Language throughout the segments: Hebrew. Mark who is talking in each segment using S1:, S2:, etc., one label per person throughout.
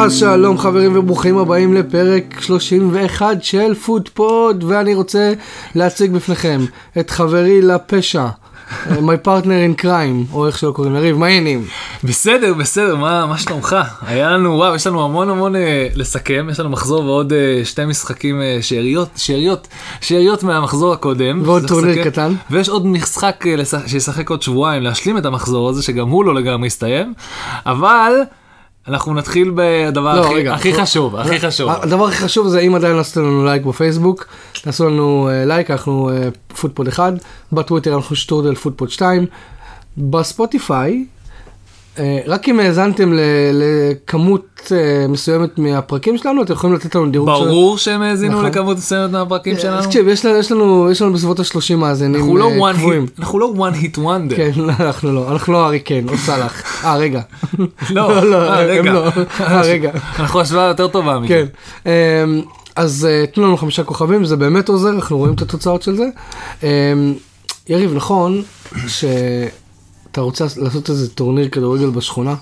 S1: אז שלום חברים וברוכים הבאים לפרק 31 של פודפוד ואני רוצה להציג בפניכם את חברי לפשע, my partner in crime, או איך שלא קוראים לריב, מה העניינים?
S2: בסדר, בסדר, מה, מה שלומך? היה לנו, וואו, יש לנו המון המון אה, לסכם, יש לנו מחזור ועוד אה, שתי משחקים, אה, שאריות, שאריות, שאריות מהמחזור הקודם.
S1: ועוד טורניר
S2: לסכם.
S1: קטן.
S2: ויש עוד משחק אה, לש- שישחק עוד שבועיים להשלים את המחזור הזה, שגם הוא לא לגמרי הסתיים, אבל אנחנו נתחיל בדבר
S1: לא,
S2: הכי,
S1: רגע,
S2: הכי
S1: אנחנו-
S2: חשוב, הכי חשוב.
S1: הדבר הכי חשוב זה אם עדיין לא עשיתם לנו לייק בפייסבוק, תעשו לנו אה, לייק, אנחנו אה, פודפוד 1, בטוויטר אנחנו שטורדל פודפוד 2, בספוטיפיי, רק אם האזנתם לכמות אה, מסוימת מהפרקים שלנו, אתם יכולים לתת לנו דירוג של-
S2: ברור שהם האזינו
S1: נכון.
S2: לכמות מסוימת מהפרקים
S1: אז
S2: שלנו.
S1: תקשיב, יש לנו- יש לנו יש לנו בסביבות ה-30 מאזינים
S2: לא
S1: אה, קבועים.
S2: אנחנו לא one hit wonder.
S1: כן, לא, אנחנו לא, אנחנו לא ארי קיין או סאלח. אה, רגע.
S2: לא,
S1: לא,
S2: אה,
S1: הם
S2: רגע.
S1: לא. אה, רגע.
S2: אנחנו השוואה יותר טובה מזה.
S1: כן. אמ, אז אה, תנו לנו חמישה כוכבים, זה באמת עוזר, אנחנו רואים את התוצאות של זה. אמ, יריב, נכון שאתה רוצה לעשות איזה טורניר כדורגל בשכונה?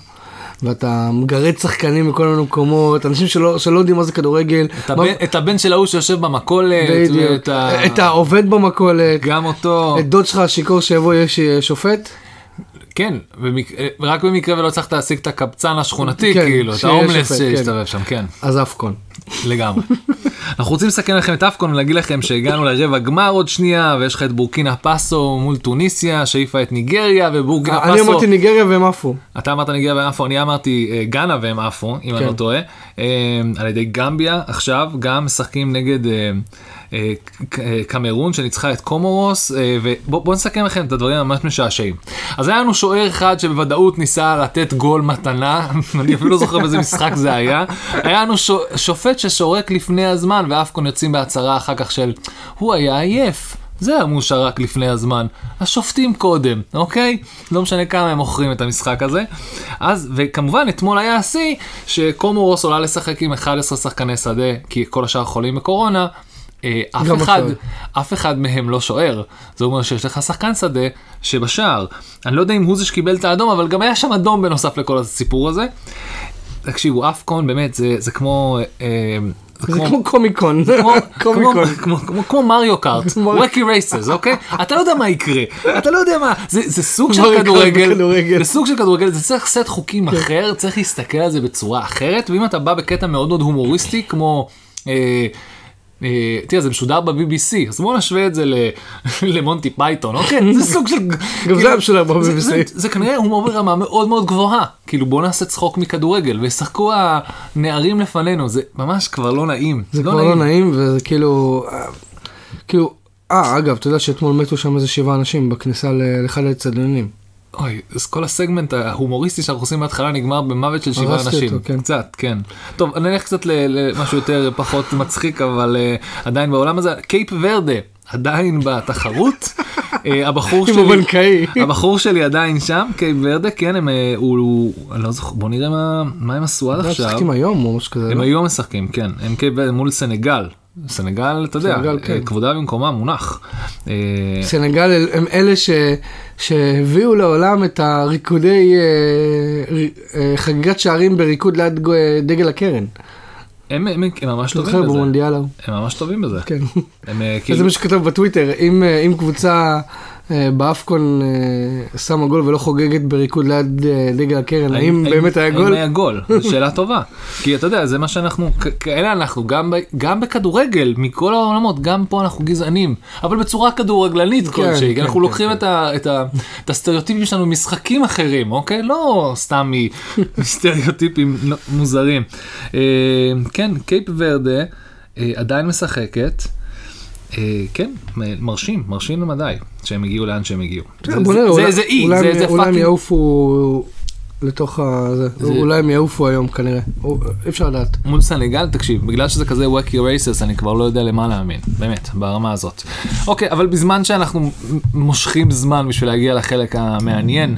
S1: ואתה מגרד שחקנים מכל מיני מקומות, אנשים שלא, שלא יודעים מה זה כדורגל.
S2: את
S1: מה-
S2: הבן- את הבן של ההוא שיושב במכולת,
S1: בדיוק.
S2: ואת ה-
S1: את העובד במכולת,
S2: גם אותו,
S1: את דוד שלך השיכור שיבוא יש שופט.
S2: כן, במק- רק במקרה ולא הצלחת להשיג את הקבצן השכונתי,
S1: כן,
S2: כאילו, את ההומלס
S1: כן.
S2: שהסתובב שם, כן,
S1: אז אפקון.
S2: לגמרי. אנחנו רוצים לסכן לכם את אפקון ולהגיד לכם שהגענו לרבע גמר עוד שנייה, ויש לך את בורקינה פאסו מול טוניסיה, שהעיפה את ניגריה, ובורקינה
S1: אני
S2: פאסו,
S1: אמרתי ניגריה והם עפו.
S2: אתה אמרת ניגריה והם עפו, אני אמרתי אה, גאנה והם עפו, אם אני
S1: כן.
S2: לא טועה, אה, על ידי גמביה, עכשיו גם משחקים נגד אה, קמרון שניצחה את קומורוס, אה, ובואו נסכם לכם את הדברים הממש משעשעים. אז היה לנו שוער אחד שבוודאות ניסה לתת גול מתנה, אני אפילו לא זוכר באיזה משחק זה היה, היה לנו שו- שופט ששורק לפני הזמן, ואפקון יוצאים בהצהרה אחר כך של, הוא היה עייף. זה היה מאושר רק לפני הזמן. השופטים קודם, אוקיי? לא משנה כמה הם מוכרים את המשחק הזה. אז, וכמובן, אתמול היה השיא שקומורוס עולה לשחק עם 11 שחקני שדה, כי כל השאר חולים בקורונה. אה, אף
S1: גם
S2: אחד. אף אחד מהם לא שוער. זה אומר שיש לך שחקן שדה שבשער. אני לא יודע אם הוא זה שקיבל את האדום, אבל גם היה שם אדום בנוסף לכל הסיפור הזה. תקשיבו, אפקון באמת, זה, זה כמו... אה,
S1: זה כמו קומיקון.
S2: כמו, מריו קארט, ווקי רייסס, אוקיי? אתה לא יודע מה יקרה, אתה לא יודע מה, זה, סוג של כדורגל. זה סוג של כדורגל, זה צריך סט חוקים אחר, צריך להסתכל על זה בצורה אחרת, ואם אתה בא בקטע מאוד מאוד הומוריסטי, כמו... אה, אה, תראה זה משודר ב-BBC אז בואו נשווה את זה למונטי פייתון אוקיי זה סוג של
S1: גם זה היה משודר ב-BBC.
S2: זה- כנראה הומור ברמה מאוד מאוד גבוהה כאילו בואו נעשה צחוק מכדורגל וישחקו הנערים לפנינו זה ממש כבר לא נעים
S1: זה כבר לא נעים וזה כאילו, אה, כאילו, אה אגב אתה יודע שאתמול מתו שם איזה שבעה אנשים בכניסה לאחד האצטדיונים.
S2: אוי, אז כל הסגמנט ההומוריסטי שאנחנו עושים בהתחלה נגמר במוות של שבעה אנשים.
S1: אותו, כן.
S2: קצת, כן. טוב, אני אלך קצת למשהו יותר פחות מצחיק, אבל אה, עדיין בעולם הזה, קייפ ורדה, עדיין בתחרות. אה, הבחור
S1: עם
S2: שלי,
S1: הבנקאי.
S2: הבחור שלי עדיין שם, קייפ ורדה, כן, הם, אה, הוא, אני לא זוכר, בוא נראה מה, מה הם עשו עד
S1: לא,
S2: עכשיו.
S1: משחקים היום או משהו כזה.
S2: הם
S1: לא?
S2: היום משחקים, כן, הם קייפ ורדה מול סנגל. סנגל, אתה יודע,
S1: סנגל, כן.
S2: כבודה במקומה מונח. אה,
S1: סנגל הם אלה ש- שהביאו לעולם את הריקודי אה, אה, חגיגת שערים בריקוד ליד דגל הקרן.
S2: הם, הם, הם ממש טובים בזה.
S1: במונדיאל ההוא.
S2: הם ממש טובים בזה.
S1: כן.
S2: הם אה,
S1: זה
S2: כאילו,
S1: מה שכתב בטוויטר, אם, אם קבוצה באפקון אה, שמה גול ולא חוגגת בריקוד ליד אה, דגל הקרן, האם באמת היה
S2: האם
S1: גול?
S2: היה גול? זו שאלה טובה. כי אתה יודע, זה מה שאנחנו, כאלה אנחנו, גם, בכדורגל, מכל העולמות, גם פה אנחנו גזענים, אבל בצורה כדורגלנית כלשהי, כי
S1: כן,
S2: אנחנו
S1: כן,
S2: לוקחים
S1: כן.
S2: את, הסטריאוטיפים שלנו ממשחקים אחרים, אוקיי? לא סתם מסטריאוטיפים מוזרים. אה, כן, קייפ ורדה אה, עדיין משחקת. אה, כן, מרשים, מרשים למדי, שהם הגיעו לאן שהם הגיעו. זה- אי, זה- זה
S1: אולי הם
S2: fucking
S1: יעופו לתוך ה... זה.
S2: זה-
S1: אולי הם יעופו היום כנראה, או- אי אפשר לדעת.
S2: מול סנגל, תקשיב, בגלל שזה כזה Wacky Races, אני כבר לא יודע למה להאמין, באמת, ברמה הזאת. אוקיי, אבל בזמן שאנחנו מושכים זמן בשביל להגיע לחלק המעניין,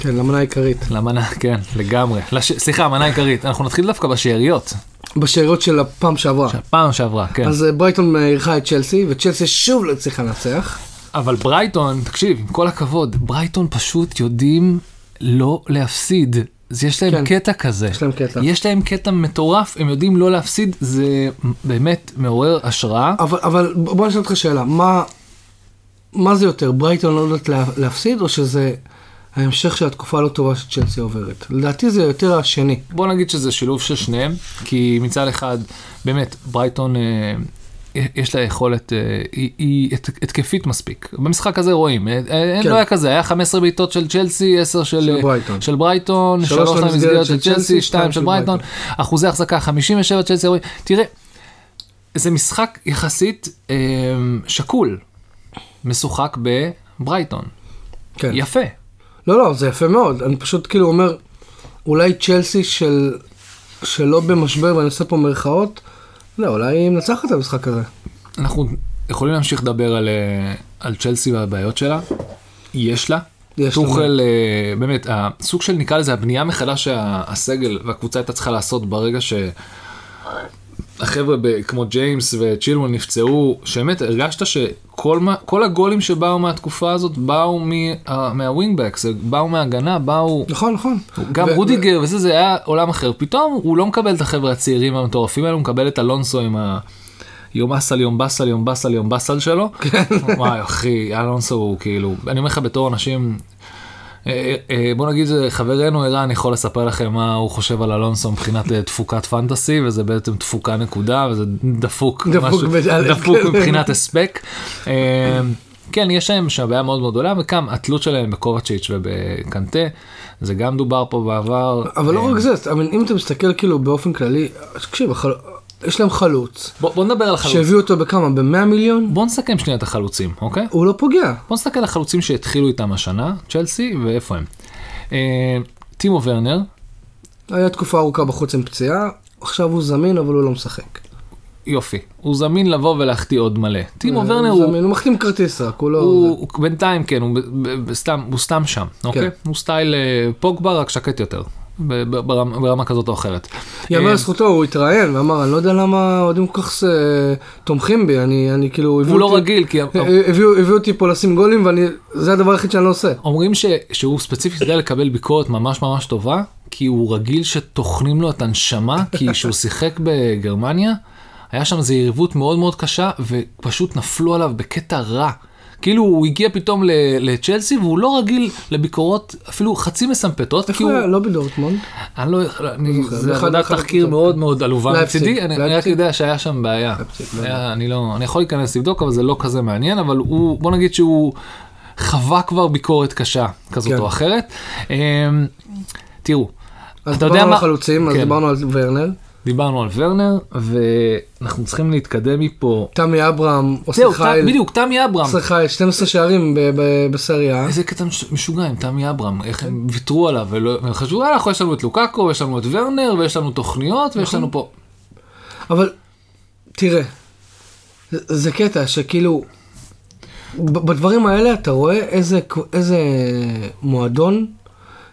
S1: כן, למנה העיקרית.
S2: למנה, כן, לגמרי. לש... סליחה, המנה העיקרית, אנחנו נתחיל דווקא בשאריות.
S1: בשאריות של הפעם שעברה.
S2: פעם שעברה, כן.
S1: אז אה, ברייטון אה, אירחה את צ'לסי, וצ'לסי שוב לא הצליחה לנצח.
S2: אבל ברייטון, תקשיב, עם כל הכבוד, ברייטון פשוט יודעים לא להפסיד. אז יש להם
S1: כן.
S2: קטע כזה.
S1: יש להם קטע.
S2: יש להם קטע מטורף, הם יודעים לא להפסיד, זה באמת מעורר השראה.
S1: אבל, אבל בוא נשאל אותך שאלה, מה, מה זה יותר, ברייטון לא יודעת לה, להפסיד, או שזה ההמשך של התקופה הלא טובה שצ'לסי עוברת? לדעתי זה יותר השני.
S2: בוא נגיד שזה שילוב של שניהם, כי מצד אחד, באמת, ברייטון, אה, יש לה יכולת, אה, היא, היא הת- התקפית מספיק. במשחק הזה רואים, אה, אה,
S1: כן.
S2: לא היה כזה, היה 15 בעיטות של צ'לסי, 10 של,
S1: של ברייטון.
S2: של ברייטון,
S1: שלוש
S2: 3
S1: למסגרת של
S2: צ'לסי,
S1: צ'לסי,
S2: 2
S1: שתיים
S2: של
S1: של
S2: ברייטון. אחוזי החזקה 57 צ'לסי, תראה, זה משחק יחסית שקול, משוחק בברייטון,
S1: כן.
S2: יפה.
S1: לא, לא, זה יפה מאוד. אני פשוט כאילו אומר, אולי צ'לסי של, שלא במשבר, ואני עושה פה מירכאות, לא, אולי היא מנצחת את המשחק הזה.
S2: אנחנו יכולים להמשיך לדבר על, אה, על צ'לסי והבעיות שלה, יש לה.
S1: יש לה.
S2: טוחל, אה, באמת, הסוג של נקרא לזה הבנייה מחדש שהסגל והקבוצה הייתה צריכה לעשות ברגע שהחבר'ה ב- כמו ג'יימס וצ'ילמון נפצעו, שבאמת הרגשת שכל הגולים שבאו מהתקופה הזאת באו מה- מהווינגבק, זה באו מהגנה, באו...
S1: נכון, נכון.
S2: גם
S1: ו-
S2: רודיגר וזה, זה היה עולם אחר. פתאום הוא לא מקבל את החבר'ה הצעירים המטורפים האלה, הוא מקבל את אלונסו עם ה... יום אסל, יום באסל, יום באסל, יום באסל שלו. וואי, אחי, אלונסו הוא כאילו, אני אומר לך בתור אנשים, אה, אה, בוא נגיד חברנו ערן יכול לספר לכם מה הוא חושב על אלונסו מבחינת אה, תפוקת פנטסי, וזה בעצם תפוקה נקודה, וזה דפוק,
S1: דפוק
S2: משהו-
S1: בג'אלב,
S2: דפוק
S1: כן.
S2: מבחינת הספק. אה, כן, יש להם שם בעיה מאוד מאוד גדולה, וגם התלות שלהם בקובצ'יץ' ובקנטה, זה גם דובר פה בעבר.
S1: אבל לא
S2: אה,
S1: רק זה, mean, אם אתה מסתכל כאילו באופן כללי, תקשיב, יש להם חלוץ,
S2: בוא בוא נדבר על החלוץ.
S1: שהביאו אותו בכמה? ב-100 מיליון?
S2: בוא נסכם שנייה את החלוצים, אוקיי?
S1: הוא לא פוגע.
S2: בוא נסתכל על החלוצים שהתחילו איתם השנה, צ'לסי, ואיפה הם. אה, טימו ורנר,
S1: היה תקופה ארוכה בחוץ עם פציעה, עכשיו הוא זמין אבל הוא לא משחק.
S2: יופי, הוא זמין לבוא ולהחטיא עוד מלא. טימו
S1: אה,
S2: ורנר
S1: הוא זמין, הוא מחתים כרטיס רק, הוא לא...
S2: הוא, הוא בינתיים כן, הוא, סתם, הוא סתם שם, אוקיי?
S1: כן.
S2: הוא סטייל אה, פוגבה רק שקט יותר, ברמה, ברמה כזאת או אחרת.
S1: יאמר
S2: אה,
S1: לזכותו, הוא התראיין ואמר, אני לא יודע למה האוהדים כל כך אה, תומכים בי, אני אני כאילו...
S2: הוא לא
S1: אותי-
S2: רגיל, כי
S1: אה, הביאו הביאו אותי פה לשים גולים ואני... זה הדבר היחיד שאני לא עושה.
S2: אומרים ש, שהוא ספציפית יודע לקבל ביקורת ממש ממש טובה, כי הוא רגיל שטוחנים לו את הנשמה, כי כשהוא שיחק בגרמניה, היה שם איזו יריבות מאוד מאוד קשה, ופשוט נפלו עליו בקטע רע. כאילו הוא הגיע פתאום לצ'לסי והוא לא רגיל לביקורות אפילו חצי מסמפתות,
S1: איפה
S2: הוא...
S1: היה? לא בדורטמונד.
S2: אני לא, אני,
S1: זוכר,
S2: זה עבודת תחקיר. מאוד מאוד עלובה מצידי, אני, רק. יודע שהיה שם בעיה.
S1: לא
S2: אני לא, אני יכול להיכנס לבדוק, אבל זה לא כזה מעניין, אבל הוא, בוא נגיד שהוא חווה כבר ביקורת קשה כזאת
S1: כן.
S2: או אחרת. אמ, תראו,
S1: אז דיברנו על החלוצים, אז
S2: כן.
S1: דיברנו על ורנר.
S2: דיברנו על ורנר, ואנחנו צריכים להתקדם מפה.
S1: תמי אברהם עושה חייל,
S2: בדיוק, תמי אברהם.
S1: עושה חייל, 12 שערים בסריה.
S2: איזה קטע מש- משוגע עם תמי אברהם, איך הם ויתרו עליו, והם חשבו, "אה, אנחנו יש לנו את לוקאקו, יש לנו את ורנר, ויש לנו תוכניות, ויש לנו פה...
S1: אבל תראה, זה, קטע שכאילו, בדברים האלה אתה רואה איזה, איזה מועדון,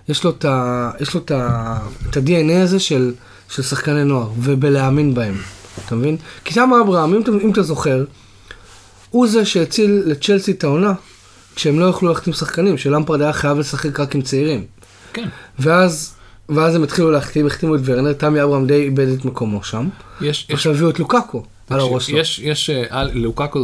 S1: יש לו את ה-DNA הזה של, של שחקני נוער, ובלהאמין בהם, אתה מבין? כי תם אברהם, אם, אם אתה זוכר, הוא זה שהציל לצ'לסי את העונה, כשהם לא יכלו ללכת עם שחקנים, שלמפרד היה חייב לשחק רק עם צעירים.
S2: כן.
S1: ואז, ואז הם התחילו להחתים, החתימו את ורנר, תמי אברהם די איבד את מקומו שם.
S2: יש, יש
S1: עכשיו הביאו את לוקאקו.
S2: יש, יש, אה, לוקאקו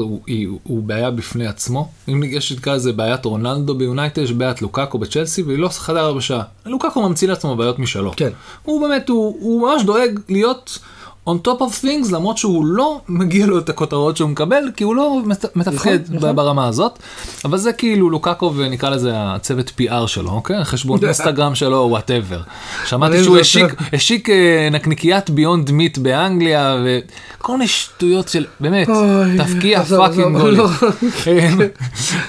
S2: הוא, בעיה בפני עצמו. אם יש נקרא לזה בעיית רונלדו ביונייטד, יש בעיית לוקאקו בצ'לסי, והיא לא חדר בשעה. לוקאקו ממציא לעצמו בעיות משלו.
S1: כן.
S2: הוא באמת, הוא, הוא ממש דואג להיות on top of things, למרות שהוא לא מגיע לו את הכותרות שהוא מקבל, כי הוא לא מת- מתפקד
S1: נכון, נכון.
S2: ברמה הזאת. אבל זה כאילו לוקאקו ונקרא לזה הצוות PR שלו, אוקיי? חשבון אינסטגרם שלו, whatever. שמעתי שהוא
S1: זה-
S2: השיק, השיק אה, נקניקיית Beyond Meat באנגליה, וכל מיני שטויות של, באמת, תפקיע פאקינג.
S1: לא.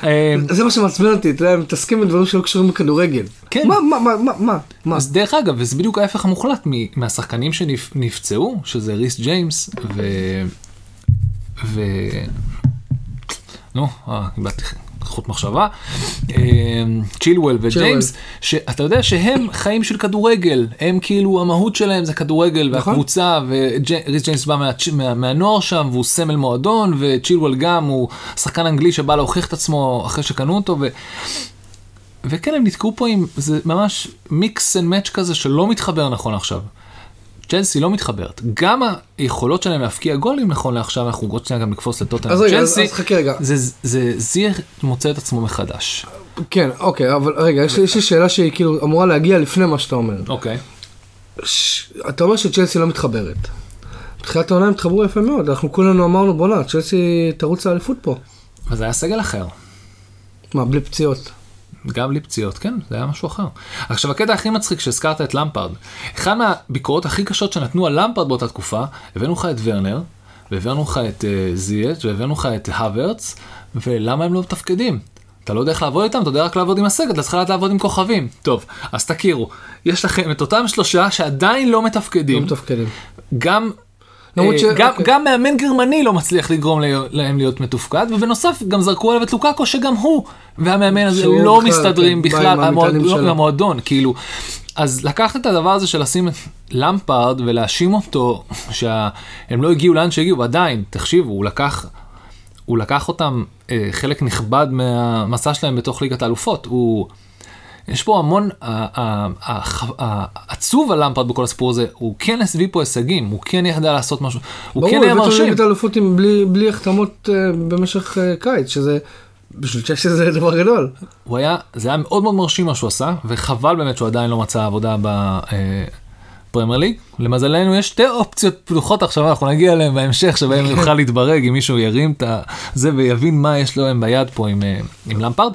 S2: אה,
S1: זה מה שמעצבן אותי, אתה יודע, הם מתעסקים בדברים שלא קשורים בכדורגל.
S2: כן.
S1: מה, מה, מה, מה, מה?
S2: אז דרך אגב, וזה בדיוק ההפך המוחלט מהשחקנים שנפצעו, שזה ריס ג'יימס ו... ו... נו, אה, איבדתי חוט מחשבה. אה, צ'ילואל וג'יימס, שאתה יודע שהם חיים של כדורגל, הם כאילו המהות שלהם זה כדורגל
S1: נכון.
S2: והקבוצה, וריס ג'יימס בא מה, מה, מהנוער שם והוא סמל מועדון, וצ'ילואל גם הוא שחקן אנגלי שבא להוכיח את עצמו אחרי שקנו אותו. ו... וכן, הם נתקעו פה עם, זה ממש מיקס אנד מאץ' כזה שלא מתחבר נכון עכשיו. צ'לסי לא מתחברת. גם היכולות שלהם להפקיע גולים נכון לעכשיו, אנחנו עוד שנייה גם נקפוץ לטוטנאם.
S1: אז אז-
S2: צ'לסי,
S1: אז חכה רגע.
S2: זה, זיר מוצא את עצמו מחדש.
S1: כן, אוקיי, אבל רגע, יש לי, שאלה שהיא כאילו אמורה להגיע לפני מה שאתה אומר.
S2: אוקיי.
S1: אתה אומר שצ'לסי לא מתחברת. בתחילת העונה הם התחברו יפה מאוד, אנחנו כולנו אמרנו בואנה, צ'לסי תרוץ לאליפות פה.
S2: אבל זה היה סגל אחר.
S1: מה, בלי פציעות?
S2: גם בלי פציעות, כן, זה היה משהו אחר. עכשיו הקטע הכי מצחיק שהזכרת את למפרד. אחד מהביקורות הכי קשות שנתנו על למפרד באותה תקופה, הבאנו לך את ורנר, והבאנו לך את uh, זייץ', והבאנו לך את הוורץ, ולמה הם לא מתפקדים? אתה לא יודע איך לעבוד איתם, אתה יודע רק לעבוד עם הסגל, אתה צריך לדעת לעבוד עם כוכבים. טוב, אז תכירו, יש לכם את אותם שלושה שעדיין לא
S1: לא
S2: מתפקדים.
S1: מתפקדים.
S2: גם,
S1: למרות
S2: אה,
S1: ש-
S2: גם,
S1: אוקיי.
S2: גם מאמן גרמני לא מצליח לגרום להם להיות מתופקד, ובנוסף גם זרקו עליו את לוקאקו שגם הוא והמאמן הזה לא מסתדרים
S1: כן,
S2: בכלל המועד-. למועדון, כאילו. אז לקחת את הדבר הזה של לשים את למפרד ולהאשים אותו שהם לא הגיעו לאן שהגיעו, ועדיין, תחשיבו, הוא לקח, הוא לקח אותם אה, חלק נכבד מהמסע שלהם בתוך ליגת האלופות, הוא... יש פה המון, העצוב על למפרד בכל הסיפור הזה, הוא כן הביא פה הישגים, הוא כן ידע לעשות משהו, הוא
S1: ברור,
S2: כן היה מרשים.
S1: ליגת האלופות עם- בלי, בלי החתמות אה, במשך אה, קיץ, שזה, בשביל צ'לסי זה דבר גדול.
S2: הוא היה, זה היה מאוד מאוד מרשים מה שהוא עשה, וחבל באמת שהוא עדיין לא מצא עבודה בפרמייר ליג. למזלנו יש שתי אופציות פתוחות עכשיו, אנחנו נגיע אליהן בהמשך, שבהם הוא יוכל להתברג אם מישהו ירים את זה ויבין מה יש להם ביד פה עם, אה, עם למפרד.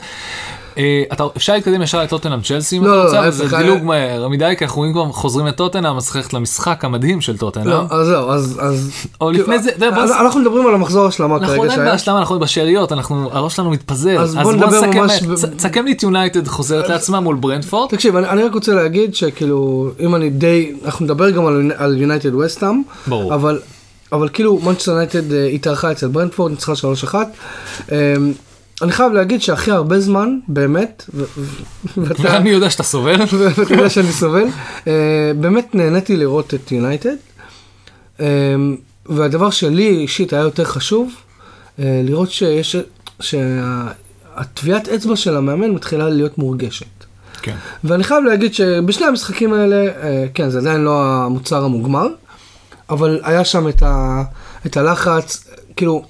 S2: אה, אתה, אפשר להתקדם ישר לטוטנאם צ'לסי אם אתה
S1: לא,
S2: רוצה, זה
S1: היה-
S2: דילוג מהר מדי, כי אנחנו כבר חוזרים לטוטנאם, אז צריך ללכת למשחק המדהים של טוטנאם.
S1: לא, אז זהו, אז... אז
S2: או
S1: כאילו,
S2: לפני זה,
S1: אז אנחנו מדברים על המחזור השלמה
S2: אנחנו
S1: כרגע
S2: עדיין
S1: שהיה.
S2: בהשלמה, אנחנו בשאריות, אנחנו, הראש שלנו מתפזר.
S1: אז בוא נדבר ממש
S2: אה, תסכם לי את יונייטד חוזרת לעצמה מול ברנטפורד.
S1: תקשיב, אני, רק רוצה להגיד שכאילו, אם אני די, אנחנו נדבר גם על- יונייטד וסטאם,
S2: ברור.
S1: אבל, כאילו מנצ'סטר יונייטד אה, התארחה אצל ברנטפורד, ניצחה 3-1. אני חייב להגיד שהכי הרבה זמן, באמת, ואתה
S2: ואני יודע שאתה סובל.
S1: ואתה יודע שאני סובל, אה, באמת נהניתי לראות את יונייטד. אה, והדבר שלי אישית היה יותר חשוב, אה, לראות שיש, שהטביעת אצבע של המאמן מתחילה להיות מורגשת.
S2: כן.
S1: ואני חייב להגיד שבשני המשחקים האלה, כן, זה עדיין לא המוצר המוגמר, אבל היה שם את, ה, את הלחץ, כאילו,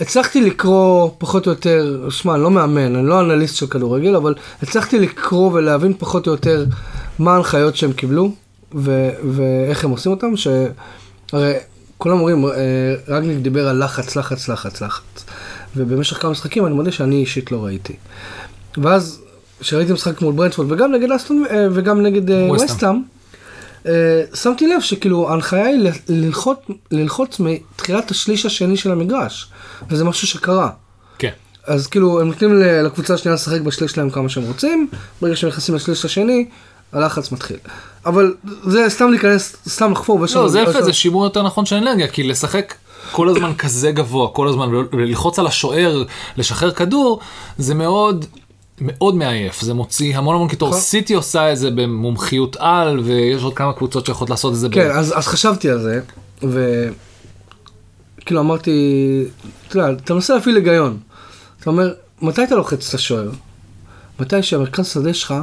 S1: הצלחתי לקרוא פחות או יותר, שמע, אני לא מאמן, אני לא אנליסט של כדורגל, אבל הצלחתי לקרוא ולהבין פחות או יותר מה ההנחיות שהם קיבלו, ו, ואיך הם עושים אותם, שהרי כולם אומרים, אה, רגניק דיבר על לחץ, לחץ, לחץ, לחץ. ובמשך כמה משחקים אני מודה שאני אישית לא ראיתי. ואז, כשראיתי משחק מול ברנדפורד וגם נגד אסטון אה, וגם נגד אה,
S2: ווסטהאם.
S1: אה, שמתי לב שכאילו ההנחיה היא ללחוץ, ללחוץ מתחילת השליש השני של המגרש, וזה משהו שקרה.
S2: כן.
S1: אז כאילו הם נותנים לקבוצה השנייה לשחק בשליש שלהם כמה שהם רוצים, ברגע שהם נכנסים לשליש השני, הלחץ מתחיל. אבל זה סתם להיכנס, סתם לחפור.
S2: לא, זה
S1: יש
S2: יפה, זה שימור יותר נכון של אנרגיה, כי לשחק כל הזמן כזה גבוה, כל הזמן, וללחוץ על השוער, לשחרר כדור, זה מאוד... מאוד מעייף, זה מוציא המון המון קיטור.
S1: נכון.
S2: סיטי עושה את זה במומחיות על, ויש עוד כמה קבוצות שיכולות לעשות את זה. ב-
S1: כן, אז, אז חשבתי על זה, וכאילו אמרתי, אתה יודע, אתה מנסה להפעיל היגיון. אתה אומר, מתי אתה לוחץ את השוער? מתי שהמרכז שדה שלך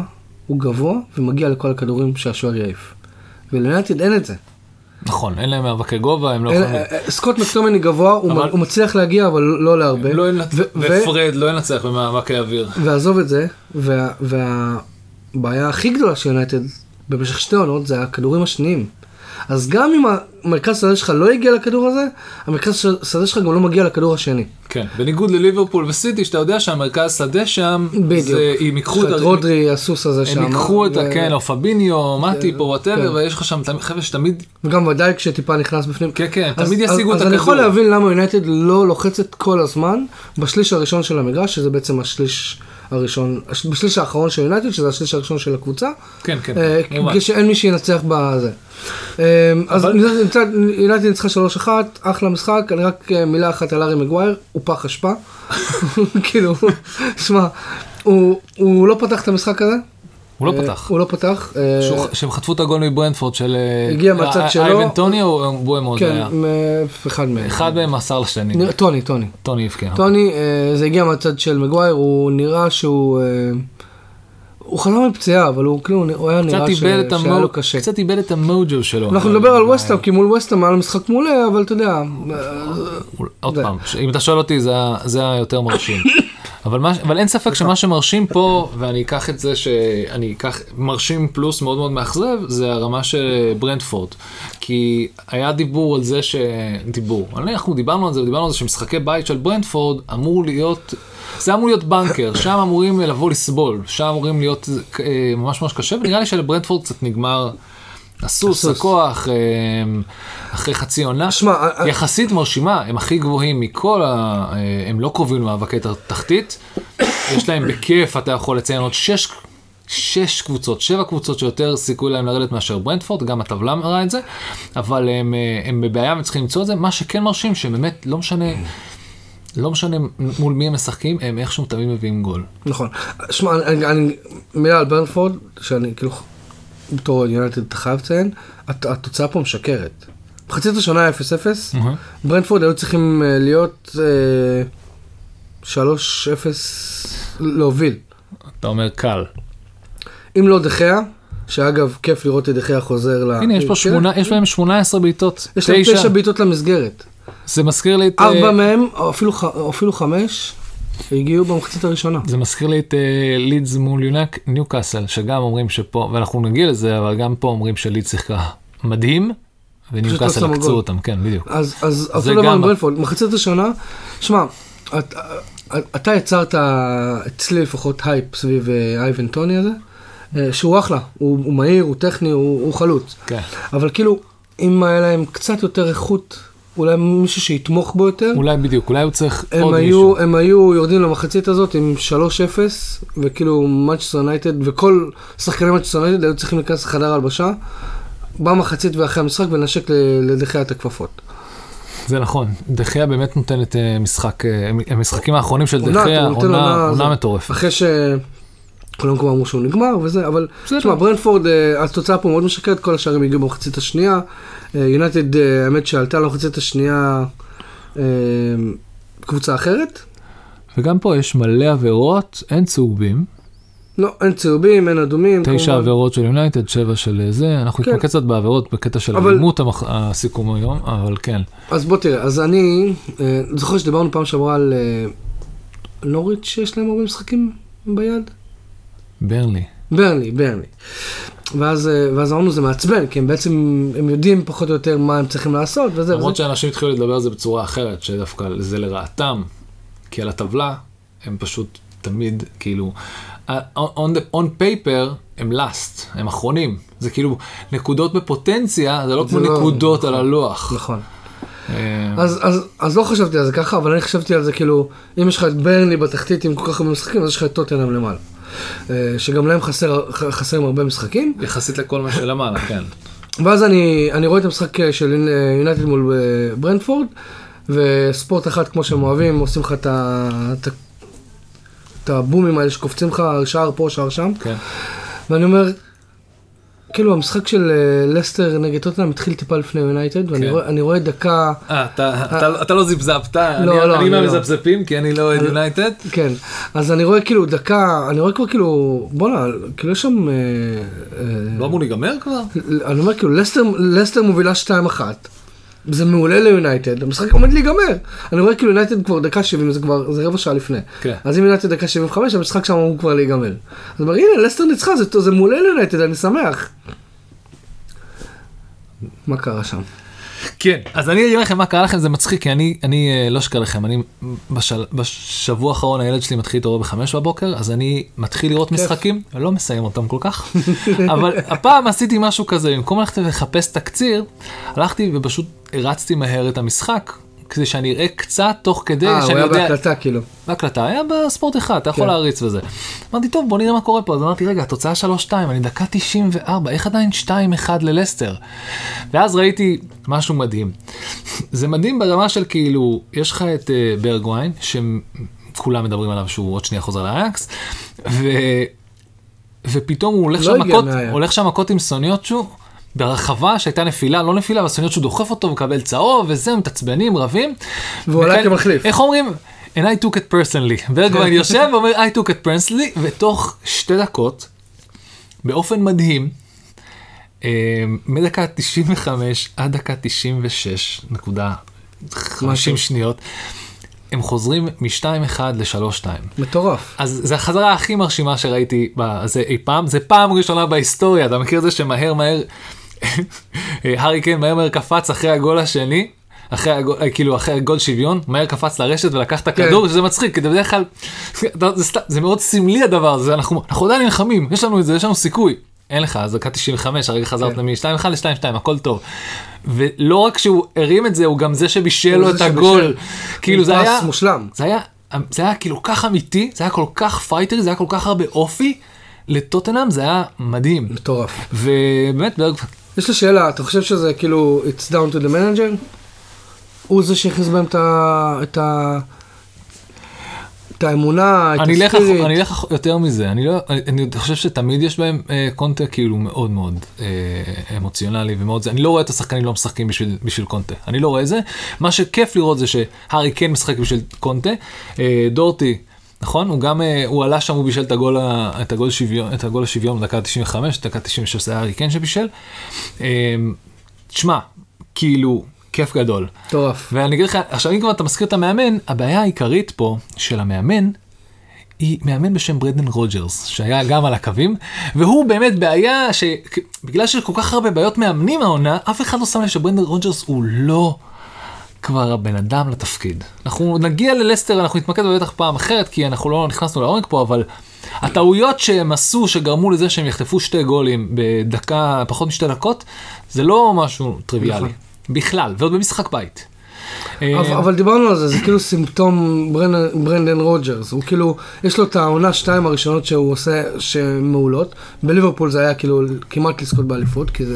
S1: הוא גבוה ומגיע לכל הכדורים שהשוער יעיף. וליונטד אין את זה.
S2: נכון, אין להם מאבקי גובה, הם לא יכולים...
S1: אה, סקוט מקטומני גבוה, הוא, מצליח להגיע, אבל לא להרבה.
S2: לא
S1: ו- ו-
S2: ופרד לא ינצח במאבקי אוויר.
S1: ועזוב את זה, וה, והבעיה הכי גדולה של יונייטד במשך שתי עונות זה הכדורים השניים. אז גם אם המרכז שדה שלך לא הגיע לכדור הזה, המרכז שדה שלך גם לא מגיע לכדור השני.
S2: כן, בניגוד לליברפול וסיטי, שאתה יודע שהמרכז שדה שם,
S1: בדיוק.
S2: זה,
S1: יש
S2: ייקחו את
S1: את רודרי, הסוס הזה שם.
S2: הם ייקחו את ה...
S1: ו-
S2: כן, או פביניו, מטיפ או
S1: כן.
S2: whatever, ויש לך שם חבר'ה שתמיד,
S1: וגם ודאי כשטיפ נכנס בפנים.
S2: כן, כן,
S1: אז-
S2: תמיד ישיגו את
S1: אז אני יכול
S2: הכדור.
S1: להבין למה יונייטד לא לוחצת כל הזמן בשליש הראשון של המגרש, שזה בעצם השליש הראשון, בשליש האחרון של יונייטד, שזה השליש הראשון של הקבוצה.
S2: כן, כן,
S1: אה,
S2: כמובן.
S1: כשאין מי שינצח בזה. אה, אז יונייטד ניצחה 3-1, אחלה משחק, אני רק אה, מילה אחת על ארי מגווייר, הוא פח אשפה. כאילו, שמע, הוא לא פתח את המשחק הזה.
S2: הוא לא
S1: אה,
S2: פתח.
S1: הוא לא פתח. אה,
S2: שהם חטפו את הגול מברנדפורד של... אה,
S1: הגיע מהצד שלו.
S2: אייבן טוני או בואמו זה
S1: כן,
S2: היה?
S1: מ- אחד מהם.
S2: אחד מהם מסר לשני.
S1: טוני, טוני.
S2: טוני הבקיע.
S1: טוני, זה הגיע מהצד של מגווייר, הוא נראה שהוא... הוא חזר מפציעה, אבל הוא כאילו, הוא היה נראה ש- שהיה לו קשה.
S2: קצת איבד את המוג'ו שלו.
S1: אנחנו נדבר על ווסטהאם, כי מול ווסטהאם היה לו משחק מעולה, אבל אתה יודע,
S2: עוד. פעם, אם אתה שואל אותי זה ה- זה היותר מרשים. אבל, מה, אבל אין ספק שמה שמרשים פה, ואני אקח את זה שאני אקח מרשים פלוס מאוד מאוד מאכזב, זה הרמה של ברנדפורד. כי היה דיבור על זה ש... דיבור. אנחנו דיברנו על זה, דיברנו על זה שמשחקי בית של ברנדפורד אמור להיות... זה אמור להיות בנקר, שם אמורים לבוא לסבול, שם אמורים להיות אה, ממש ממש קשה, ונראה לי שלברנדפורד קצת נגמר הסוס. הכוח, אה, אחרי חצי עונה.
S1: שמע, אה,
S2: יחסית מרשימה, הם הכי גבוהים מכל ה... אה, הם לא קרובים למאבקי תחתית. יש להם בכיף, אתה יכול לציין עוד שש, שש קבוצות, שבע קבוצות שיותר סיכוי להם לרדת מאשר ברנדפורד, גם הטבלה מראה את זה, אבל הם, אה, הם בבעיה והם צריכים למצוא את זה. מה שכן מרשים, שבאמת לא משנה, לא משנה מול מי הם משחקים, הם איכשהו תמיד מביאים גול.
S1: נכון. שמע, אני, אני, מילה על ברנפורד, שאני כאילו, בתור יונתן אתה חייב לציין, הת- התוצאה פה משקרת. מחצית השנה היה 0-0, ברנפורד היו צריכים אה, להיות אה, 3-0 להוביל.
S2: אתה אומר קל.
S1: אם לא דחיה, שאגב, כיף לראות את דחיה חוזר ל...
S2: הנה, יש פה שמונה, יש בהם 18 בעיטות.
S1: יש להם
S2: תשע.
S1: תשע בעיטות למסגרת.
S2: זה מזכיר לי את... אה,
S1: ארבע מהם, או אפילו אפילו חמש, הגיעו במחצית הראשונה.
S2: זה מזכיר לי את אה, לידס מול יונק, ניוקאסל, שגם אומרים שפה, ואנחנו נגיע לזה, אבל גם פה אומרים שלידס שיחקה מדהים,
S1: לא
S2: וניוקאסל
S1: שמה
S2: עקצו. אותם, כן, בדיוק.
S1: אז, אז אותו דבר
S2: גם-
S1: ברנפורד, מחצית השנה, שמע, את- את- אתה יצרת אצלי לפחות הייפ סביב אה, איוון טוני הזה, אה, שהוא אחלה, הוא, הוא מהיר, הוא טכני, הוא, הוא חלוץ.
S2: כן.
S1: אבל כאילו, אם היה להם קצת יותר איכות, אולי מישהו שיתמוך בו יותר,
S2: אולי בדיוק, אולי הוא צריך עוד
S1: היו,
S2: מישהו.
S1: הם היו יורדים למחצית הזאת עם 3-0, וכאילו Manchester United, וכל שחקני Manchester United היו צריכים להיכנס לחדר הלבשה, במחצית ואחרי המשחק ולנשק ל- לדה חאה את הכפפות.
S2: זה נכון, דחיה באמת נותנת אה, משחק, אה, המשחקים האחרונים של
S1: עונה,
S2: דחיה, עונה
S1: עונה,
S2: עונה
S1: זה-
S2: מטורפת.
S1: אחרי ש... כולם כבר אמרו שהוא נגמר וזה, אבל. תשמע, ברנפורד, אה, התוצאה פה מאוד משקרת, כל השערים הגיעו במחצית השנייה. יונייטד, האמת שעלתה למחצית השנייה אה, קבוצה אחרת.
S2: וגם פה יש מלא עבירות, אין צהובים,
S1: לא, אין צהובים, אין אדומים.
S2: תשע
S1: כמובן.
S2: עבירות של יונייטד, שבע של אה, זה, אנחנו
S1: כן.
S2: נתמקד קצת בעבירות בקטע של
S1: אבל-
S2: אלימות המח- הסיכום היום, אבל כן.
S1: אז בוא תראה, אז אני, אה, זוכר שדיברנו פעם שעברה על אה, נוריץ' שיש להם הרבה משחקים ביד?
S2: ברלי.
S1: ברני, ברני. ואז, אה, ואז אמרנו זה מעצבן, כי הם בעצם, הם יודעים פחות או יותר מה הם צריכים לעשות, וזה
S2: למרות
S1: וזה.
S2: שאנשים התחילו לדבר על זה בצורה אחרת, שדווקא זה לרעתם, כי על הטבלה הם פשוט תמיד כאילו, on, the, on paper הם last, הם אחרונים, זה כאילו נקודות בפוטנציה, זה לא
S1: זה
S2: כמו
S1: לא-
S2: נקודות על הלוח.
S1: נכון.
S2: אה,
S1: אז, אז, אז לא חשבתי על זה ככה, אבל אני חשבתי על זה כאילו, אם יש לך את ברני בתחתית עם כל כך הרבה משחקים, אז יש לך את טוטנאם למעלה. אה, שגם להם חסר, חסרים הרבה משחקים.
S2: יחסית לכל מה שלמעלה, כן.
S1: ואז אני, אני רואה את המשחק אה, של יונייטד מול אה, ברנדפורד, וספורט אחד כמו שהם אוהבים, עושים לך. את ה- את הבומים האלה שקופצים לך שער פה, שער שם,
S2: כן.
S1: ואני אומר, כאילו המשחק של אה, לסטר נגד טוטנאם התחיל טיפה לפני יונייטד, ואני
S2: כן.
S1: רואה, דקה,
S2: אה, אתה, אתה, אתה לא זפזפת, אני,
S1: לא, לא,
S2: אני
S1: אני לא.
S2: מהמזפזפים כי אני לא אוהד יונייטד.
S1: כן, אז אני רואה כאילו דקה, אני רואה כבר כאילו, בואנה, כאילו יש שם, אה, אה,
S2: לא אמור להיגמר כבר?
S1: אני אומר כאילו לסטר מובילה 2-1, זה מעולה ליונייטד, המשחק עומד להיגמר. אני רואה כאילו יונייטד כבר דקה 70, זה כבר, זה רבע שעה לפני.
S2: כן.
S1: אז אם יונייטד דקה 75, המשחק שם אמור כבר להיגמר. אז אומר, הנה, לסטר ניצחה, זה, זה מעולה ליונייטד, אני שמח. מה קרה שם?
S2: כן, אז אני אגיד לכם מה קרה לכם, זה מצחיק, כי אני, אני אה, לא אשקר לכם, אני בשל, בשבוע האחרון הילד שלי מתחיל להתעורר בחמש בבוקר, אז אני מתחיל לראות
S1: כיף.
S2: משחקים, ולא מסיים אותם כל כך, אבל הפעם עשיתי משהו כזה, במקום ללכת לחפש תקציר, הלכתי ופשוט הרצתי מהר את המשחק, כדי שאני אראה קצת תוך כדי
S1: אה, הוא
S2: שאני
S1: היה
S2: יודע...
S1: בהקלטה כאילו.
S2: בהקלטה, היה בספורט אחד, אתה יכול
S1: כן.
S2: להריץ וזה. אמרתי, טוב, בוא נראה מה קורה פה. אז אמרתי, רגע, התוצאה 3-2, אני דקה 94, איך עדיין 2-1 ללסטר? ואז ראיתי משהו מדהים. זה מדהים ברמה של כאילו, יש לך את uh, ברגווין, שכולם מדברים עליו שהוא עוד שנייה חוזר לאייקס, ו... ופתאום הוא הולך
S1: לא
S2: שם מכות, עם סוניוטשו. ברחבה שהייתה נפילה, לא נפילה, אבל סוניוטשו דוחף אותו, מקבל צהוב וזה, מתעצבנים, רבים.
S1: והוא עלה כמחליף.
S2: איך אומרים? And I took it personally. ברגווין יושב ואומר I took it personally, ותוך שתי דקות באופן מדהים, אה, מדקה 95 עד דקה 96 נקודה 50
S1: משהו.
S2: שניות, הם חוזרים מ-2-1 ל-3-2.
S1: מטורף.
S2: אז זה החזרה הכי מרשימה שראיתי בזה אי פעם, זה פעם ראשונה בהיסטוריה, אתה מכיר את זה שמהר מהר, הארי קיין מהר מהר קפץ אחרי הגול השני, אחרי הגול, אה, כאילו אחרי הגול שוויון, מהר קפץ לרשת ולקח את הכדור, שזה מצחיק, כי בדרך כלל, זה, זה מאוד סמלי הדבר הזה, אנחנו, אנחנו עדיין נלחמים, יש לנו את זה, יש לנו סיכוי. אין לך, אז דקה 95, הרגע חזרת
S1: כן.
S2: מ-2-1 ל-2-2, הכל טוב. ולא רק שהוא הרים את זה, הוא גם זה שבישל לו את הגול. כאילו זה היה...
S1: מושלם.
S2: זה היה, זה היה כאילו כל כך אמיתי, זה היה כל כך fighter י, זה היה כל כך הרבה אופי לטוטנאם, זה היה מדהים.
S1: מטורף.
S2: ובאמת,
S1: יש לי שאלה, אתה חושב שזה כאילו, it's down to the manager? הוא זה שהכניס בהם את ה... את האמונה, את הספיריט.
S2: אני אלך יותר מזה, אני לא, אני- אני חושב שתמיד יש בהם אה, קונטה כאילו מאוד מאוד אה, אמוציונלי ומאוד זה, אני לא רואה את השחקנים לא משחקים בשביל, בשביל קונטה, אני לא רואה את זה, מה שכיף לראות זה שהארי כן משחק בשביל קונטה, אה, דורטי. נכון? הוא גם, אה, הוא עלה שם, הוא בישל את הגול, את הגול שוויון, את הגול השוויון בדקה 95, דקה 96 זה היה הארי שבישל. אה, תשמע, כאילו, כיף גדול.
S1: מטורף.
S2: ואני אגיד לך, עכשיו אם כבר אתה מזכיר את המאמן, הבעיה העיקרית פה של המאמן, היא מאמן בשם ברנדן רוג'רס, שהיה גם על הקווים, והוא באמת בעיה שבגלל שיש כל כך הרבה בעיות מאמנים העונה, אף אחד לא שם לב שברנדן רוג'רס הוא לא כבר הבן אדם לתפקיד. אנחנו נגיע ללסטר, אנחנו נתמקד בטח פעם אחרת, כי אנחנו לא נכנסנו לעומק פה, אבל הטעויות שהם עשו, שגרמו לזה שהם יחטפו שתי גולים בדקה, פחות משתי דקות, זה לא משהו טריוויאלי.
S1: נכון.
S2: בכלל, ועוד במשחק בית.
S1: אבל,
S2: אה,
S1: אבל דיברנו על זה, זה כאילו סימפטום ברנדן, ברנדן רוג'רס, הוא כאילו, יש לו את העונה שתיים הראשונות שהוא עושה שמעולות, בליברפול זה היה כאילו כמעט לזכות באליפות, כי זה,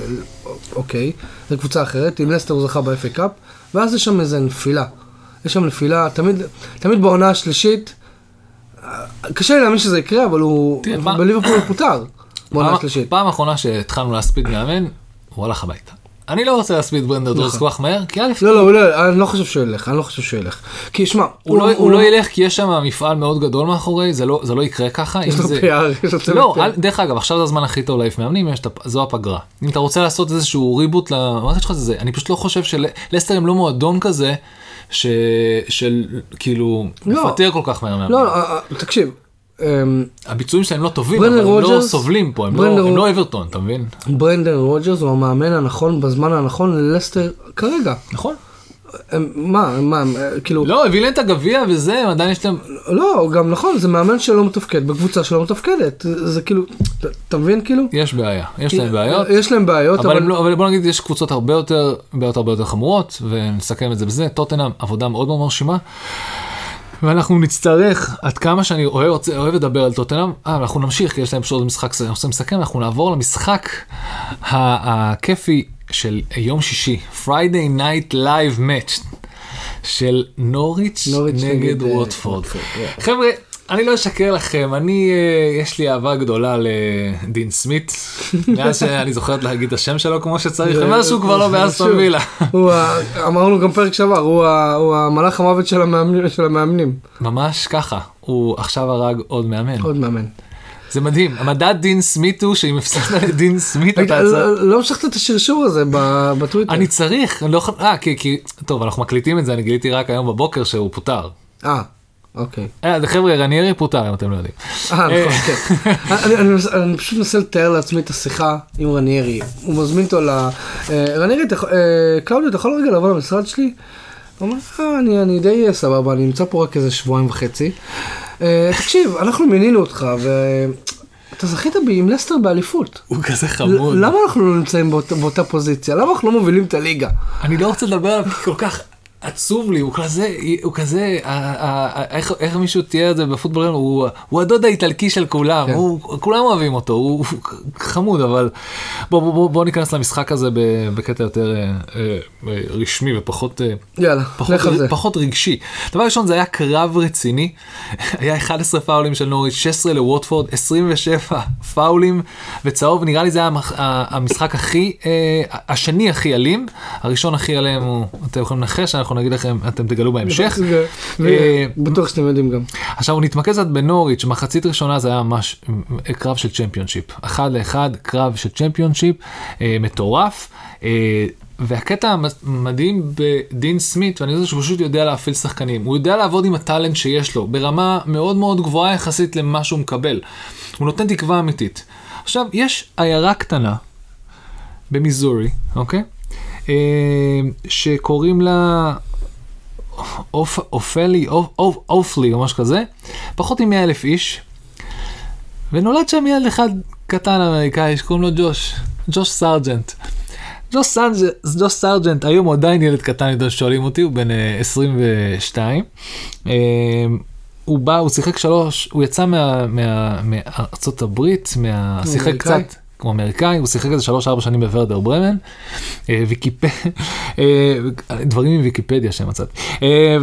S1: אוקיי, זו קבוצה אחרת, עם לסטר הוא זכה ב-FA Cup, ואז יש שם איזה נפילה, יש שם נפילה, תמיד, תמיד בעונה השלישית, קשה לי להאמין שזה יקרה, אבל הוא, בליברפול הוא פוטר, בעונה השלישית.
S2: פעם אחרונה שהתחלנו להספיד מאמן, הוא הלך הביתה. אני לא רוצה להספיד ברנדר דורס כל כך מהר, כי א',
S1: לא, לא, לא, אני לא חושב שהוא ילך, אני לא חושב שהוא ילך. כי שמע,
S2: הוא לא- הוא לא ילך כי יש שם מפעל מאוד גדול מאחורי, זה לא- זה לא יקרה ככה.
S1: יש לו
S2: זה-
S1: PR, יש לו
S2: לא,
S1: PR.
S2: דרך אגב, עכשיו זה הזמן הכי טוב להעיף מאמנים, יש את זו הפגרה. אם אתה רוצה לעשות איזשהו ריבוט למערכת שלך, זה זה. אני פשוט לא חושב שלסטר הם לא מועדון כזה, ש- של כאילו,
S1: לא.
S2: מפטר כל כך מהר מאמנים.
S1: לא, אה, אה, תקשיב,
S2: הביצועים שלהם לא טובים, אבל הם לא סובלים פה, הם לא- לא אברטון, אתה מבין?
S1: ברנדן רוג'רס הוא המאמן הנכון בזמן הנכון ללסטר כרגע.
S2: נכון.
S1: מה, מה, אה, כאילו,
S2: לא, הביא להם את הגביע וזה, עדיין יש להם...
S1: לא, גם נכון, זה מאמן שלא מתפקד בקבוצה שלא מתפקדת. זה כאילו, אתה- מבין כאילו?
S2: יש בעיה, יש להם בעיות.
S1: יש להם בעיות,
S2: אבל,
S1: אבל
S2: לא, אבל בוא נגיד יש קבוצות הרבה יותר בעיות הרבה יותר חמורות ונסכם את זה בזה טוטנאם עבודה מאוד מאוד מרשימה. ואנחנו נצטרך עד כמה שאני אוהב, אוהב לדבר על טוטנאם אה, אנחנו נמשיך כי יש להם פשוט משחק אנחנו רוצים לסכם אנחנו נעבור למשחק הכיפי של יום שישי Friday Night Live Match של נוריץ'
S1: נוריץ'
S2: נגד
S1: נגד, אה,
S2: ווטפורד.
S1: ווטפורד, כן.
S2: חבר'ה, אני לא אשקר לכם, אני, אה, יש לי אהבה גדולה לדין סמית, מאז שאני זוכר להגיד את השם שלו כמו שצריך, ומאז שהוא כבר לא באסטון. וילה.
S1: אמרנו גם פרק שעבר, הוא המלאך המוות של המאמנים-.
S2: ממש ככה, הוא עכשיו הרג עוד מאמן.
S1: עוד מאמן.
S2: זה מדהים, המדד דין סמית הוא שאם הפסדת לדין סמית אתה.
S1: לא לא המשכת את השרשור הזה בטוויטר.
S2: אני צריך, אני לא יכול... אה, כי... טוב, אנחנו מקליטים את זה, אני גיליתי רק היום בבוקר שהוא פוטר.
S1: אה, אוקיי.
S2: אה, חבר'ה, רניירי פוטר, אם אתם לא יודעים.
S1: אה, נכון, כן. אני- אני מנס- אני פשוט מנסה לתאר לעצמי את השיחה עם רניירי. הוא מזמין אותו ל... אה, רניירי, אתה יכול- אה, קלאודיו, אתה יכול רגע לבוא למשרד שלי? הוא אומר, אה, אני די סבבה, אני נמצא פה רק איזה שבועיים וחצי. אה, תקשיב, אנחנו מינינו אותך, ואתה זכית בי עם לסטר באליפות.
S2: הוא כזה חמוד.
S1: למה אנחנו לא נמצאים באותה- באותה פוזיציה? למה אנחנו לא מובילים את הליגה?
S2: אני לא רוצה לדבר עליו כל כך עצוב לי, הוא כזה, הוא כזה, איך, איך מישהו תיאר את זה בפוטבול, הוא, הוא הדוד האיטלקי של כולם,
S1: כן.
S2: הוא, כולם אוהבים אותו, הוא, הוא חמוד, אבל בוא, בוא, בוא, בוא ניכנס למשחק הזה בקטע יותר אה, אה, רשמי ופחות... אה,
S1: יאללה,
S2: פחות, רגשי. דבר ראשון זה היה קרב רציני, היה 11 פאולים של נוריץ', 16 לווטפורד, 27 פאולים וצהוב, נראה לי זה היה המשחק הכי, אה, השני הכי אלים, הראשון הכי אלים הוא, אתם יכולים לנחש, אנחנו אנחנו נגיד לכם, אתם תגלו בהמשך. אה,
S1: בטוח שאתם יודעים גם.
S2: עכשיו הוא נתמקד קצת בנוריץ', מחצית ראשונה זה היה ממש אה, קרב של צ'מפיונשיפ. אחד לאחד, קרב של צ'מפיונשיפ, אה, מטורף. והקטע המדהים בדין סמית, ואני יודע שהוא פשוט יודע להפעיל שחקנים, הוא יודע לעבוד עם הטאלנט שיש לו, ברמה מאוד מאוד גבוהה יחסית למה שהוא מקבל. הוא נותן תקווה אמיתית. עכשיו, יש עיירה קטנה במיזורי, אוקיי? אה, שקוראים לה אופ- אופלי, אופ- אופ- אופלי או משהו כזה, פחות מ-100 אלף איש, ונולד שם ילד אחד קטן אמריקאי שקוראים לו ג'וש, ג'וש סארג'נט. ג'וש סארג'נט, ג'וש סארג'נט היום הוא עדיין ילד קטן יותר שואלים אותי, הוא בן אה, 22. אה, הוא בא, הוא שיחק שלוש, הוא יצא מה- מה- מארצות הברית, מה- שיחק? קצת כמו אמריקאי, הוא שיחק איזה שלוש ארבע שנים בוורדר ברמן, אה, ויקיפ... אה, דברים מוויקיפדיה שמצאתי. אה,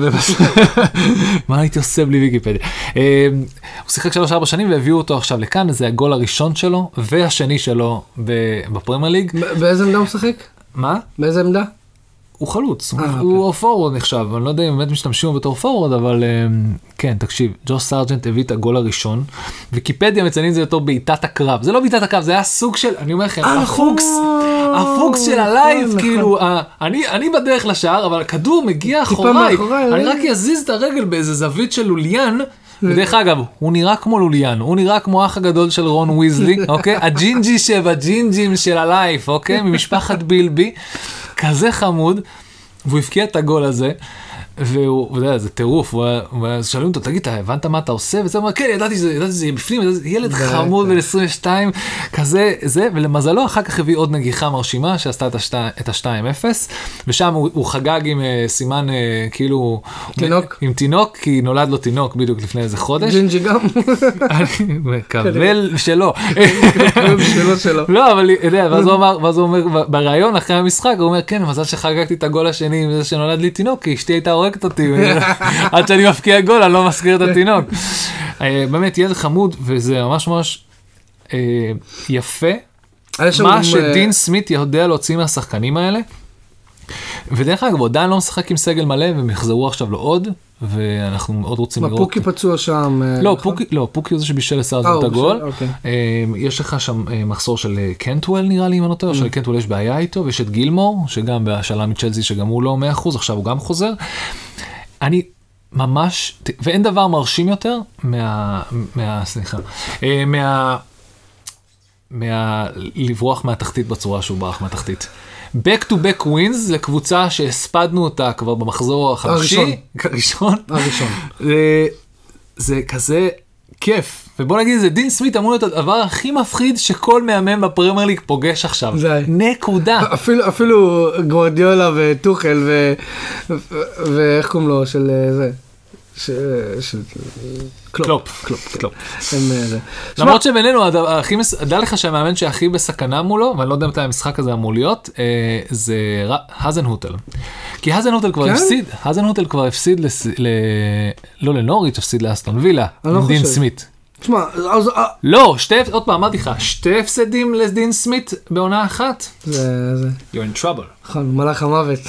S2: מה הייתי עושה בלי ויקיפדיה? הוא שיחק שלוש ארבע שנים והביאו אותו עכשיו לכאן, זה הגול הראשון שלו והשני שלו בפרמייר ליג.
S1: באיזה עמדה הוא משחק?
S2: מה?
S1: באיזה עמדה?
S2: הוא חלוץ, הוא-
S1: אה,
S2: הוא forward נחשב, אני לא יודע אם באמת משתמשים בתור forward, אבל אמ, כן, תקשיב, ג'וש סארג'נט הביא את הגול הראשון, ויקיפדיה מציינים את זה בתור בעיטת עקרב, זה לא בעיטת עקרב, זה היה סוג של, אני אומר לכם,
S1: אה,
S2: הפוקוס,
S1: נכון,
S2: הפוקוס של הלייף,
S1: נכון,
S2: כאילו, אני אני בדרך לשער, אבל הכדור מגיע אחוריי, אני. רק אזיז את הרגל באיזה זווית של לוליין. ודרך אגב, הוא נראה כמו לוליין, הוא נראה כמו האח הגדול של רון ויזלי, אוקיי? הג'ינג'י שבג'ינג'ים של הלייף, אוקיי? ממשפחת וויזלי, כזה חמוד, והוא הבקיע את הגול הזה. והוא, אתה יודע, זה טירוף, היה- שואלים אותו, תגיד, אתה הבנת מה אתה עושה? וזה אומר, כן, ידעתי שזה ידעתי שזה יהיה בפנים, ילד חמוד בן 22, כזה, זה, ולמזלו אחר כך הביא עוד נגיחה מרשימה שעשתה את השתי- את ה-2-0, ושם הוא, הוא חגג עם אה, סימן, אה, כאילו,
S1: תינוק.
S2: עם תינוק, כי נולד לו תינוק בדיוק לפני איזה חודש.
S1: ג'ינג'י גם.
S2: אני מקבל שלא.
S1: שלו שלו.
S2: לא, אבל אתה יודע, ואז הוא אמר, ואז הוא אומר, בריאיון אחרי המשחק, הוא אומר, כן, מזל שחגגתי את הגול השני עם זה שנולד לי תינוק, כי אשתי הייתה הורגת אותי, עד שאני מפקיע גול, אני לא מזכיר את התינוק. אה, באמת, ילד חמוד, וזה ממש ממש אה, יפה, מה שדין
S1: אה,
S2: סמית יודע להוציא מהשחקנים האלה. ודרך אגב, הוא עדיין לא משחק עם סגל מלא, והם יחזרו עכשיו לעוד, ואנחנו מאוד רוצים
S1: מה,
S2: לראות.
S1: פוקי פצוע שם. אה,
S2: לא,
S1: נכון?
S2: פוקי, לא, פוקי הוא זה שבישל
S1: אה,
S2: לסארזן
S1: הוא
S2: את הגול.
S1: אוקיי.
S2: אה, יש לך שם אה, מחסור של אה, קנטוול נראה לי אם אני לא טועה, או שלקנטוול יש בעיה איתו, ויש את גילמור, שגם בהשאלה מצ'לזי שגם הוא לא 100%, עכשיו הוא גם חוזר. אני ממש, ואין דבר מרשים יותר מה, מה סליחה, אה, מה, מה, לברוח מהתחתית בצורה שהוא ברח מהתחתית. Back to back wins לקבוצה שהספדנו אותה כבר במחזור החמישי.
S1: הראשון.
S2: הראשון. זה, זה כזה כיף. ובוא נגיד, זה דין סמית אמור להיות הדבר הכי מפחיד שכל מאמן בפרמייר ליג פוגש עכשיו.
S1: די.
S2: נקודה.
S1: אפילו אפילו גוורדיולה וטוחל ואיך קוראים לו של אה, זה. ש- של
S2: קלופ, קלופ, קלופ.
S1: הם אה,
S2: למרות שבינינו. דע לך שהמאמן שהכי בסכנה מולו, ואני לא יודע מתי המשחק הזה אמור להיות, אה, זה. האזנהוטל. כי האזנהוטל כבר
S1: כן?
S2: הפסיד, האזנהוטל כבר הפסיד. לא לנוריץ', הפסיד לאסטון וילה,
S1: לא
S2: דין. סמית.
S1: שמע, אז אה,
S2: לא, שתי, עוד פעם אמרתי לך, שתי הפסדים לדין סמית בעונה אחת.
S1: זה, זה,
S2: You're in trouble.
S1: נכון, מלאך המוות.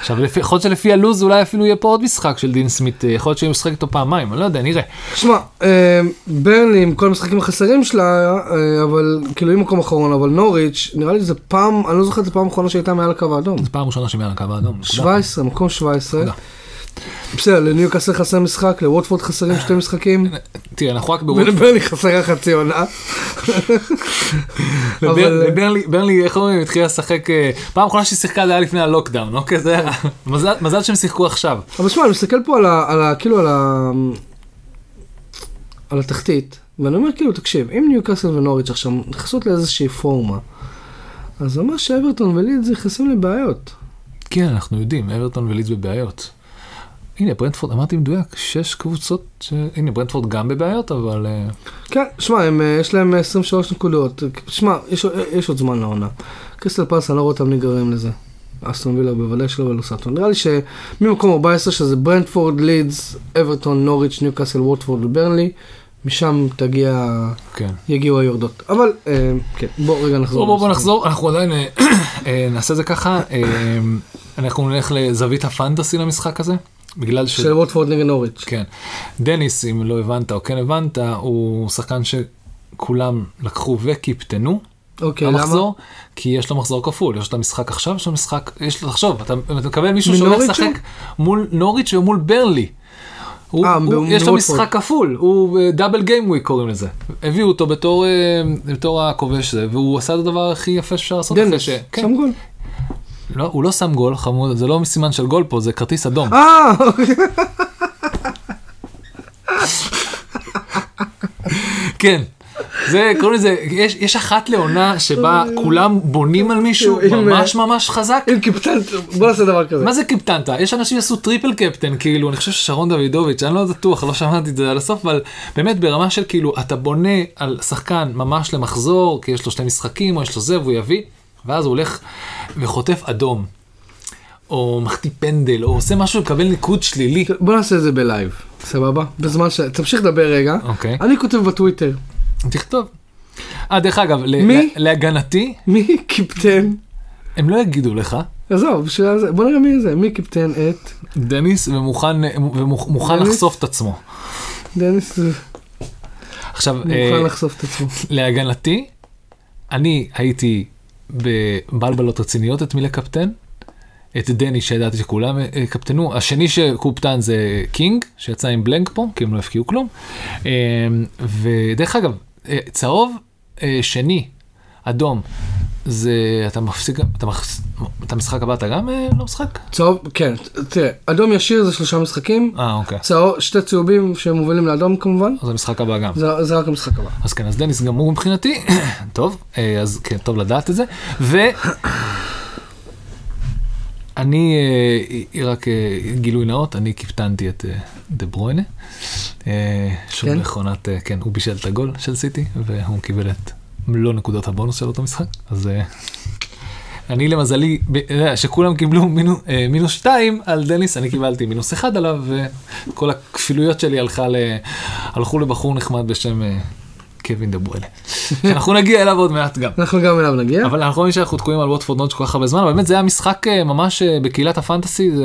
S2: עכשיו, לפי- יכול להיות שלפי הלוז אולי אפילו יהיה פה עוד משחק של דין סמית, אה, יכול להיות שהוא ישחק איתו פעמיים, אני לא יודע, נראה.
S1: שמע, אה, ברנלי עם כל המשחקים החסרים שלה, אה, אבל כאילו היא מקום אחרון, אבל נוריץ', נראה לי זה פעם, אני לא זוכר את הפעם האחרונה שהייתה מעל הקו האדום.
S2: זו פעם ראשונה שמעל הקו האדום. נקודה.
S1: 17, מקום 17. בסדר, לניוקאסל חסר משחק, לווטפורד חסרים שתי משחקים,
S2: תראה, אנחנו רק ברוטפורד.
S1: ולברנלי חסרה חצי עונה.
S2: וברנלי, ברנלי, איך אומרים, התחילה לשחק, אה, פעם אחרונה שהיא שיחקה זה היה לפני הלוקדאון, אוקיי? זה היה, מזל- שהם שיחקו עכשיו.
S1: אבל שמע, אני מסתכל פה. על ה... כאילו על ה... על התחתית, ואני אומר כאילו, תקשיב, אם ניוקאסל ונוריץ' עכשיו נכנסות לאיזושהי פורמה, אז זה אומר שאברטון ולידס נכנסים לבעיות.
S2: כן, אנחנו יודעים, אברטון ולידס בבעיות. הנה, ברנדפורד, אמרתי מדויק, שש קבוצות, ש- הנה, ברנדפורד גם בבעיות, אבל... אה,
S1: כן, שמע, אה, יש להם 23 נקודות. שמע, יש, יש עוד זמן לעונה. קריסטל פלס, אני לא רואה אותם נגררים לזה. אסטון וילה בוודאי שלא ולוסטון. נראה לי שממקום 14 שזה ברנדפורד, לידס, אברטון, נוריץ', ניוקאסל, ווטפורד וברנלי, משם תגיע,
S2: כן.
S1: יגיעו היורדות. אבל, אה, כן, בוא רגע נחזור.
S2: בוא בוא בוא. נחזור, אנחנו עדיין אה, אה, נעשה את זה ככה. אה, אנחנו נלך לזווית הפנטסי למשחק הזה, בגלל ש...
S1: של ווטפורד נגד נוריץ'.
S2: כן. דניס, אם לא הבנת או כן הבנת, הוא שחקן שכולם לקחו וקיפטנו.
S1: אוקיי, למה?
S2: המחזור, כי יש לו מחזור כפול, יש לו את המשחק עכשיו, יש לו משחק, יש לו, תחשוב, אתה, אתה מקבל מישהו שהולך לשחק מול נוריץ' ומול ברלי. הוא,
S1: אה,
S2: הוא, יש לו. משחק כפול, הוא דאבל גיים וויק קוראים לזה. הביאו אותו בתור, אה, בתור הכובש זה, והוא עשה את הדבר הכי יפה שאפשר לעשות.
S1: דניס.
S2: כן,
S1: שם גול.
S2: לא, הוא לא שם גול, חמוד, זה לא סימן של גול פה, זה כרטיס אדום.
S1: אה, אוקיי.
S2: כן. זה, קוראים לזה, יש, יש אחת לעונה שבה כולם בונים על מישהו ממש ממש חזק,
S1: הם קיפטנו, בוא נעשה דבר כזה.
S2: מה זה קיפטנת? יש אנשים שעשו triple captain, כאילו, אני חושב ששרון דוידוביץ', אני לא בטוח, לא שמעתי את זה עד הסוף, אבל באמת ברמה של כאילו, אתה בונה על שחקן ממש למחזור, כי יש לו שני משחקים, או יש לו זה, והוא יביא, ואז הוא הולך וחוטף אדום, או מחטיא פנדל, או עושה משהו לקבל ניקוד שלילי.
S1: בוא נעשה את זה בלייב, סבבה? בזמן ש... תמשיך לדבר רגע.
S2: אוקיי.
S1: אני כותב בטוויטר,
S2: תכתוב. אה, דרך אגב,
S1: מי?
S2: להגנתי,
S1: מי קיפטן?
S2: הם לא יגידו לך,
S1: עזוב, בשביל זה, בוא נראה מי זה, מי קיפטן את
S2: דניס, ומוכן, ומוכן? לחשוף את עצמו.
S1: דניס,
S2: עכשיו,
S1: מוכן
S2: אה,
S1: לחשוף את עצמו.
S2: להגנתי, אני הייתי בבלבלות רציניות את מי לקפטן. את דני שידעתי שכולם אה, קפטנו, השני שקופטן זה קינג, שיצא עם בלנק פה, כי הם לא הפקיעו כלום. אה, ודרך אגב, אה, צהוב שני, אדום, זה, אתה מפסיק, אתה, מחס, אתה משחק הבא, אתה גם אה, לא משחק?
S1: צהוב, כן, תראה, אדום ישיר זה שלושה משחקים,
S2: אה, אוקיי.
S1: צהוב, שתי צהובים שמובילים לאדום כמובן,
S2: אז המשחק הבא גם.
S1: זה, זה רק המשחק הבא.
S2: אז כן, אז דניס גמור מבחינתי, טוב, אה, אז כן, טוב לדעת את זה, ו... אני, אה, רק אה, גילוי נאות, אני קיפטנתי את דה ברוינה. שוב
S1: כן?
S2: מכונת, אה, כן, הוא בישל את הגול של סיטי, והוא קיבל את מלוא נקודות הבונוס של אותו משחק, אז אה, אני למזלי, שכולם קיבלו מינו, אה, מינוס שתיים על דניס, אני קיבלתי מינוס אחד עליו, וכל הכפילויות שלי הלכה ל... הלכו לבחור נחמד בשם אה, קווין דה ברואלה. שאנחנו נגיע אליו עוד מעט גם.
S1: אנחנו גם אליו נגיע.
S2: אבל אנחנו רואים שאנחנו תקועים על ווטפורד נוטש כל כך הרבה זמן, באמת זה היה משחק אה, ממש אה, בקהילת הפנטסי, זה,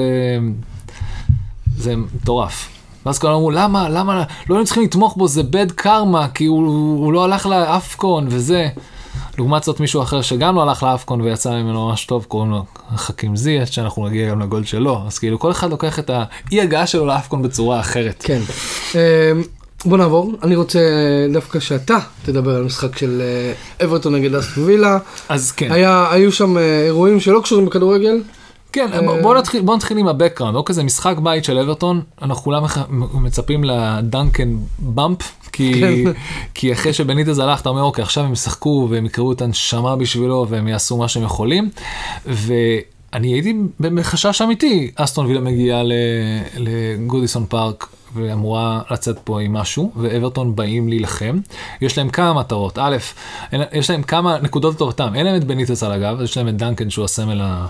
S2: זה מטורף. ואז כולם אמרו, למה, למה, לא היינו צריכים לתמוך בו, זה בד קרמה, כי הוא, הוא לא הלך לאפקון וזה. לעומת זאת מישהו אחר שגם לא הלך לאפקון ויצא ממנו ממש טוב, קוראים לו חכים זיאט, שאנחנו נגיע גם לגול שלו, אז כאילו כל אחד לוקח את האי הגעה שלו לאפקון בצורה אחרת.
S1: כן. אה, בוא נעבור, אני רוצה דווקא שאתה תדבר על משחק של אה, אברטון נגד אסטון וילה.
S2: אז כן.
S1: היה, היו שם אה, אירועים שלא קשורים בכדורגל.
S2: כן,
S1: אה,
S2: בוא- נתחיל, בוא נתחיל עם הבקראונד, אוקיי, זה משחק בית של אברטון, אנחנו כולם מצפים לדנקן במפ, כי,
S1: כן.
S2: כי אחרי שבניטז הלך, אתה אומר, אוקיי, עכשיו הם ישחקו והם יקראו את הנשמה בשבילו והם יעשו מה שהם יכולים, ואני הייתי בחשש אמיתי, אסטון וילה מגיעה לגודיסון פארק. ואמורה לצאת פה עם משהו, ואברטון באים להילחם. יש להם כמה מטרות. א', אין- יש להם כמה נקודות לטובתם. אין להם את בניטס על הגב, יש להם את דנקן שהוא הסמל, ה-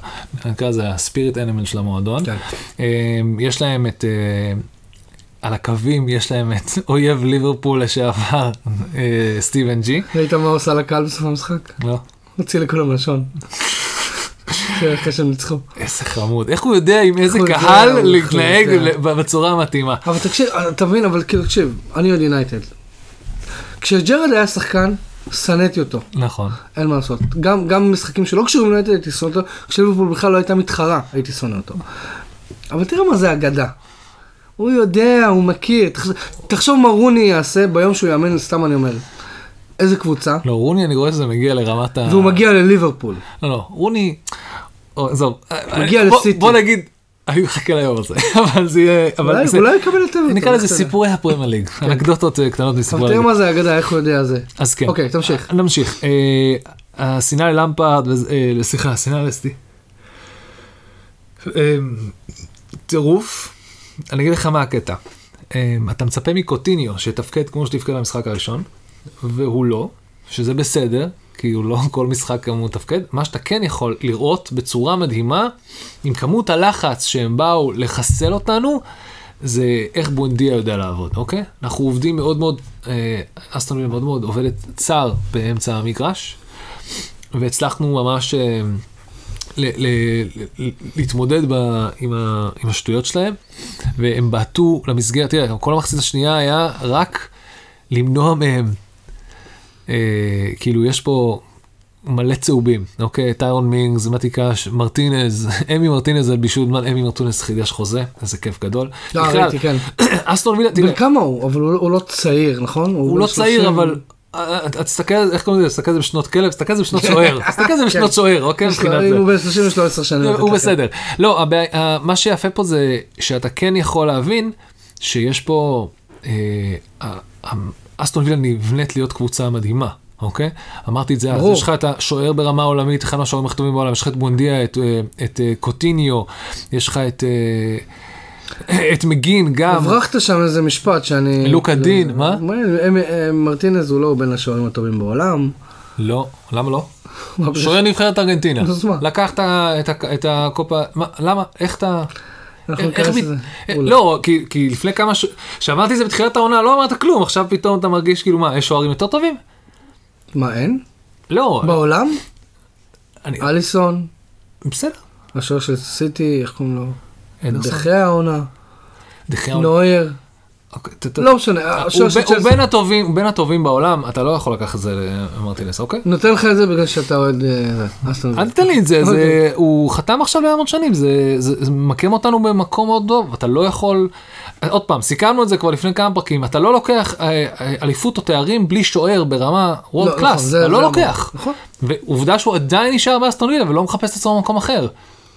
S2: נקרא לזה הספיריט אנימל של המועדון.
S1: כן.
S2: אמ, יש להם את, אה, על הקווים יש להם את אויב ליברפול לשעבר, אה, סטיבן ג'י.
S1: ראית מה עושה לקהל בסוף המשחק?
S2: לא.
S1: הוציא לכולם לשון. אחרי שהם ניצחו.
S2: איזה חמוד. איך הוא יודע עם איזה קהל להתנהג. ל- בצורה המתאימה.
S1: אבל תקשיב, אתה מבין, אבל כאילו, תקשיב, אני אוהד יונייטד. כשג'רד היה שחקן, שנאתי אותו,
S2: נכון.
S1: אין מה לעשות. גם, גם משחקים שלא קשורים ליונייטד הייתי שונא אותו, כשליברפול בכלל לא הייתה מתחרה, הייתי שונא אותו. אבל תראה מה זה אגדה. הוא יודע, הוא מכיר. תחשוב מה רוני יעשה ביום שהוא יאמן, סתם אני אומר. איזה קבוצה,
S2: לא, רוני אני רואה שזה מגיע לרמת ה...
S1: והוא מגיע לליברפול.
S2: לא, לא, רוני... עזוב.
S1: מגיע לסיטי.
S2: בוא נגיד, אני מחכה ליום הזה, אבל זה יהיה... אבל
S1: אולי
S2: זה-
S1: אולי יקבל את אברטון.
S2: נקרא לזה? סיפורי הפרמייר ליג, אנקדוטות אה, קטנות
S1: אבל
S2: מסיפורי
S1: תראה
S2: הליג.
S1: מה זה אגדה, איך הוא יודע זה.
S2: אז כן.
S1: אוקיי, תמשיך.
S2: נמשיך. אה, השנאה ללמפרד, אה, סליחה, השנאה לסטי. טירוף, אני אגיד לך מה הקטע. אתה מצפה מקוטיניו שיתפקד כמו שתפקד במשחק הראשון, והוא לא, שזה בסדר, כי הוא לא כל משחק הוא מתפקד. מה שאתה כן יכול לראות בצורה מדהימה, עם כמות הלחץ שהם באו לחסל אותנו, זה איך בונדיה יודע לעבוד, אוקיי? אנחנו עובדים מאוד מאוד, אה, אסטון מאוד מאוד עובדת צר באמצע המגרש, והצלחנו ממש אה, ל- ל- ל- להתמודד ב, עם, ה, עם השטויות שלהם, והם בעטו למסגרת, תראה, כל המחצית השנייה היה רק למנוע מהם, אה, כאילו יש פה מלא צהובים, אוקיי? טיירון מינגס, מתיקש, מרטינז, אמי מרטינז על בישול זמן, אמי מרטינז חידש חוזה, איזה כיף גדול.
S1: לא,
S2: בכלל,
S1: ראיתי, כן.
S2: אסטון וילה, תראה,
S1: בן כמה הוא? אבל הוא הוא לא צעיר, נכון?
S2: הוא לא
S1: בן
S2: צעיר,
S1: 30.
S2: אבל אה, אה, תסתכל, על זה, איך קוראים לזה? תסתכל על זה בשנות כלב, תסתכל על זה בשנות
S1: כן.
S2: שוער, תסתכל על זה בשנות
S1: כן.
S2: שוער, אוקיי?
S1: אם
S2: זה.
S1: הוא בן 30 יש לו 10 שנים.
S2: הוא. בסדר. לא, מה שיפה פה זה שאתה כן יכול להבין שיש פה, אה, אסטון וילה נבנית להיות קבוצה מדהימה. אוקיי? אמרתי את זה אז. יש לך את השוער ברמה עולמית, אחד מהשוערים הכי טובים בעולם, יש לך את בונדיה, את, אה, את אה, קוטיניו, יש לך את, אה, את מגין גם.
S1: הברחת שם איזה משפט שאני...
S2: לוקה דין, מה?
S1: מרטינז הוא לא בין השוערים הטובים בעולם.
S2: לא, למה לא? שוער נבחרת ארגנטינה. לקחת את הקופה, מה, למה? איך אתה...
S1: אנחנו
S2: איך
S1: ניכנס
S2: מת-
S1: לזה.
S2: אה. לא, כי, כי לפני כמה ש... כשאמרתי זה בתחילת העונה לא אמרת כלום, עכשיו פתאום אתה מרגיש כאילו מה, יש שוערים יותר טובים?
S1: מה, אין?
S2: לא,
S1: בעולם?
S2: אני...
S1: אליסון,
S2: בסדר.
S1: השוער של סיטי, איך קוראים לו? דחי העונה,
S2: דחיה-
S1: נויר.
S2: אוקיי,
S1: לא משנה,
S2: הוא ב- הוא. בין הטובים, הוא בין הטובים בעולם, אתה לא יכול לקחת את זה למרטינס, אוקיי?
S1: נותן לך את זה בגלל שאתה אוהד... אה,
S2: אל. תתן לי את זה. הוא חתם עכשיו להמון שנים, זה, ממקם אותנו במקום מאוד טוב, אתה לא יכול, עוד פעם, סיכמנו את זה כבר לפני כמה פרקים, אתה לא לוקח אה, אה, אליפות או תארים בלי שוער ברמה וורד
S1: לא, נכון,
S2: קלאס,
S1: זה-
S2: אתה לא לוקח.
S1: נכון.
S2: ועובדה שהוא עדיין נשאר באסטון וילה ולא מחפש את עצמו במקום אחר.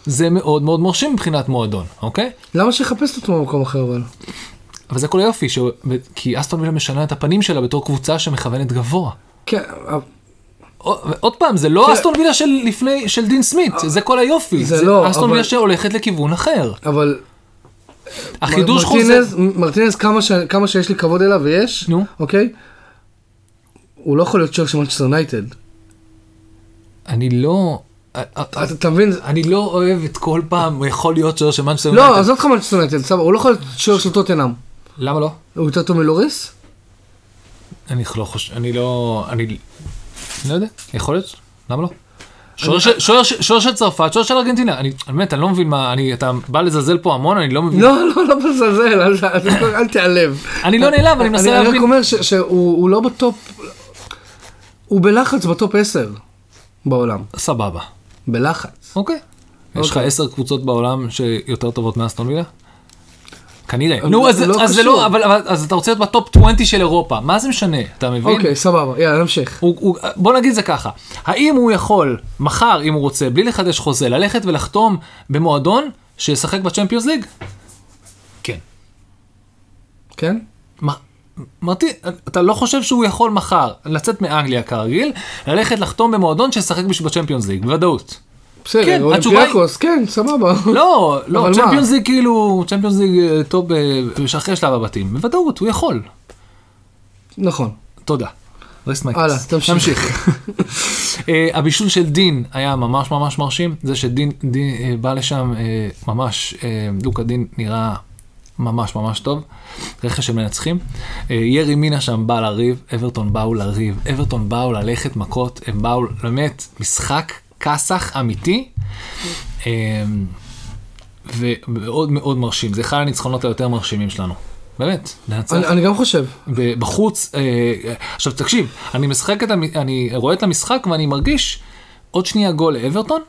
S2: זה מאוד מאוד מרשים מבחינת מועדון, אוקיי?
S1: למה שיחפש את עצמו במקום אחר אבל?
S2: אבל זה כל היופי, ש... כי אסטון וילה משנה את הפנים שלה בתור קבוצה שמכוונת גבוה.
S1: כן,
S2: עוד- פעם, זה לא
S1: תראה-
S2: אסטון וילה של לפני, של דין סמית, זה כל היופי.
S1: זה לא,
S2: אסטון וילה שהולכת לכיוון אחר.
S1: אבל...
S2: החידוש
S1: מ-
S2: חוזר.
S1: מרטינז, מרטינז כמה, ש... כמה שיש לי כבוד אליו, ויש,
S2: נו.
S1: אוקיי? הוא לא יכול להיות שוער של מנצ'סטר יונייטד.
S2: אני לא... אה,
S1: אתה מבין?
S2: אני לא אוהב את כל פעם, הוא יכול להיות שוער של מנצ'סטר
S1: לא,
S2: יונייטד.
S1: עזוב אותך מנצ'סטר יונייטד, סבבה, הוא לא יכול להיות שוער של טוטנאם.
S2: למה לא?
S1: הוא יותר טוב מלוריס?
S2: אני לא חושב, אני לא... אני לא יודע, יכול להיות, למה לא? שוער של- צרפת, שוער של ארגנטינה, אני באמת, אני לא מבין מה, אני, אתה בא לזלזל פה המון, אני לא מבין.
S1: לא, לא, לא מזלזל, אל- תיעלב.
S2: אני לא נעלב, אני מנסה
S1: אני רק
S2: להבין.
S1: אומר ש- שהוא הוא לא ב top, הוא בלחץ ב top 10 בעולם.
S2: סבבה,
S1: בלחץ.
S2: אוקיי. יש לך
S1: אוקיי.
S2: עשר קבוצות בעולם שיותר טובות מאסטון וילה? כנראה.
S1: אבל
S2: נו, אז
S1: לא
S2: אז זה. לא, אבל אבל- אז אתה רוצה להיות בטופ 20 של אירופה, מה זה משנה, אתה מבין?
S1: אוקיי, סבבה, יאללה, נמשיך.
S2: הוא, הוא, בוא נגיד זה ככה, האם הוא יכול מחר, אם הוא רוצה, בלי לחדש חוזה, ללכת ולחתום במועדון שישחק בצ'מפיונס ליג? כן.
S1: כן?
S2: מה- מרטי, אתה לא חושב שהוא יכול מחר לצאת מאנגליה כרגיל, ללכת לחתום במועדון שישחק בשביל בצ'מפיונס ליג, בוודאות.
S1: בסדר,
S2: כן,
S1: אולימפיאקוס, כן, סבבה.
S2: לא, לא? צ'מפיונס ליג כאילו, צ'מפיונס ליג אה, טוב אה, שאחרי שלב הבתים, בוודאות, הוא יכול.
S1: נכון.
S2: תודה. rest makes.
S1: הלאה, תמשיך.
S2: אה, הבישול של דין היה ממש ממש מרשים, זה שדין דין, אה, בא לשם אה, ממש, אה, לוקה דין נראה ממש ממש טוב, רכש של מנצחים. אה, ירי מינה שם בא לריב, אברטון באו לריב, אברטון באו ללכת מכות, הם באו באמת משחק כסח אמיתי. אה, ומאוד מאוד מרשים, זה אחד הניצחונות היותר מרשימים שלנו. באמת, לנצח.
S1: אני אני גם חושב.
S2: בחוץ, אה, עכשיו תקשיב, אני משחק את, המ- אני רואה את המשחק ואני מרגיש עוד שנייה גול לאברטון,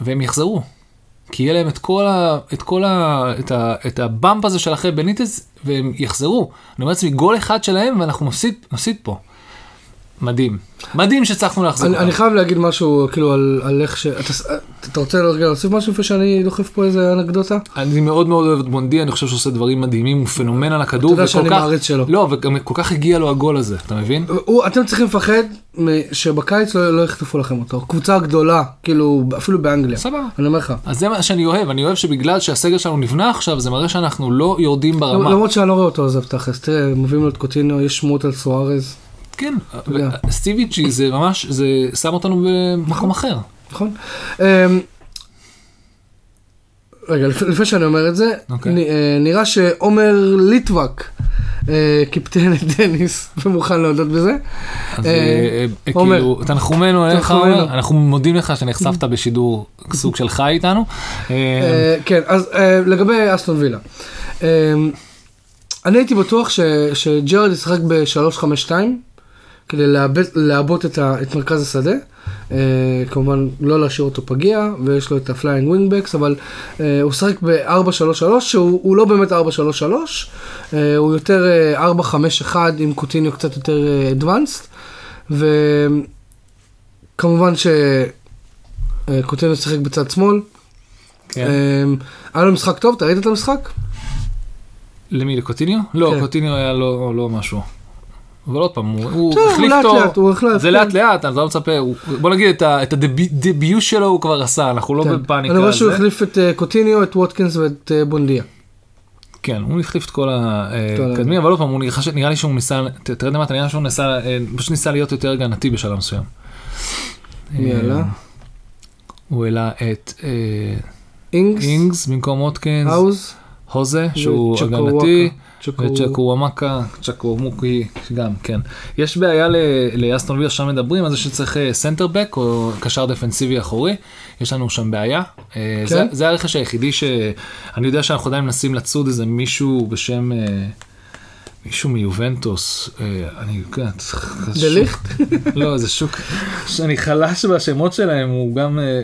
S2: והם יחזרו. כי יהיה להם את כל ה... את כל ה... את, ה, את הבאמפ הזה של אחרי בניטז, והם יחזרו. אני אומר לעצמי, גול אחד שלהם ואנחנו נפסיד, נפסיד פה. מדהים. מדהים שהצלחנו להחזיר
S1: אני, אני
S2: אותם.
S1: חייב להגיד משהו כאילו על, על איך ש... אתה, אתה רוצה רגע להוסיף משהו לפני שאני דוחף פה איזה אנקדוטה?
S2: אני מאוד מאוד אוהב את בונדי, אני חושב שהוא עושה דברים מדהימים, הוא פנומן על הכדור.
S1: אתה יודע שאני
S2: כך-
S1: מעריץ שלו.
S2: לא, וגם כל כך הגיע לו הגול הזה, אתה מבין?
S1: הוא, אתם צריכים לפחד שבקיץ לא, לא יחטפו לכם אותו. קבוצה גדולה, כאילו, אפילו באנגליה.
S2: סבבה.
S1: אני אומר לך.
S2: אז זה מה שאני אוהב, אני אוהב שבגלל שהסגל שלנו נבנה עכשיו, זה מראה שאנחנו לא יורדים ברמה.
S1: למרות שאני לא רואה אותו עוזב תכלס. תראה, מביאים לו את קוטינו, יש שמועות על סוארז.
S2: כן,
S1: יודע.
S2: סטיביצ'י זה ממש, זה שם אותנו במקום אחר.
S1: נכון? אמ, רגע, לפ- לפני שאני אומר את זה,
S2: אוקיי.
S1: אה, נראה שעומר ליטבק אה, קיפטן את דניס ומוכן להודות בזה.
S2: אז
S1: אה.
S2: כאילו, תנחומינו עליך. עומר. אנחנו מודים לך שנחשפת בשידור סוג של חי איתנו.
S1: כן, אז לגבי אסטון וילה. אני הייתי בטוח שג'רד ישחק ב-352 כדי לעבות את ה- את מרכז השדה. אה, כמובן לא להשאיר אותו פגיע ויש לו את ה flying wingbacks אבל אה, הוא שחק ב-4-3-3 שהוא הוא לא באמת 4-3-3 אה, הוא יותר אה, 4-5-1 עם קוטיניו קצת יותר advanced וכמובן שקוטיניו שיחק בצד שמאל
S2: כן.
S1: אמ, היה לו משחק טוב, אתה ראית את המשחק?
S2: למי, לקוטיניו? לא,
S1: כן.
S2: קוטיניו היה לא לא משהו. אבל עוד פעם, הוא- החליף אותו, זה
S1: כן.
S2: לאט לאט, אתה לא מצפה, בוא נגיד את הדביוט שלו הוא כבר עשה, אנחנו לא
S1: כן.
S2: בפאניקה
S1: אני רואה שהוא. החליף את אה, קוטיניו, את ווטקינס ואת אה, בונדיה.
S2: כן, הוא החליף את כל הקדמים, אבל עוד פעם, נראה לי שהוא ניסה, ת- תרד למטה, נראה שהוא ניסה, אה, פשוט ניסה להיות יותר הגנתי בשלב מסוים.
S1: מי
S2: אה? הוא העלה את אה,
S1: אינגס,
S2: במקום ווטקינס, הוזה שהוא הגנתי,
S1: צ'קו-
S2: וצ'קו וואמקה, צ'קו מוקי, גם כן. יש בעיה ל- לאסטון וילה שם מדברים על זה שצריך center back או קשר defensive אחורי, יש לנו שם בעיה. אה, זה-
S1: כן.
S2: זה הרכש היחידי שאני יודע שאנחנו עדיין מנסים לצוד איזה מישהו בשם, אה, מישהו מיובנטוס, אה, אני, כן,
S1: דה ליכט?
S2: לא, זה שוק שאני חלש בשמות שלהם, הוא גם, אה, אה,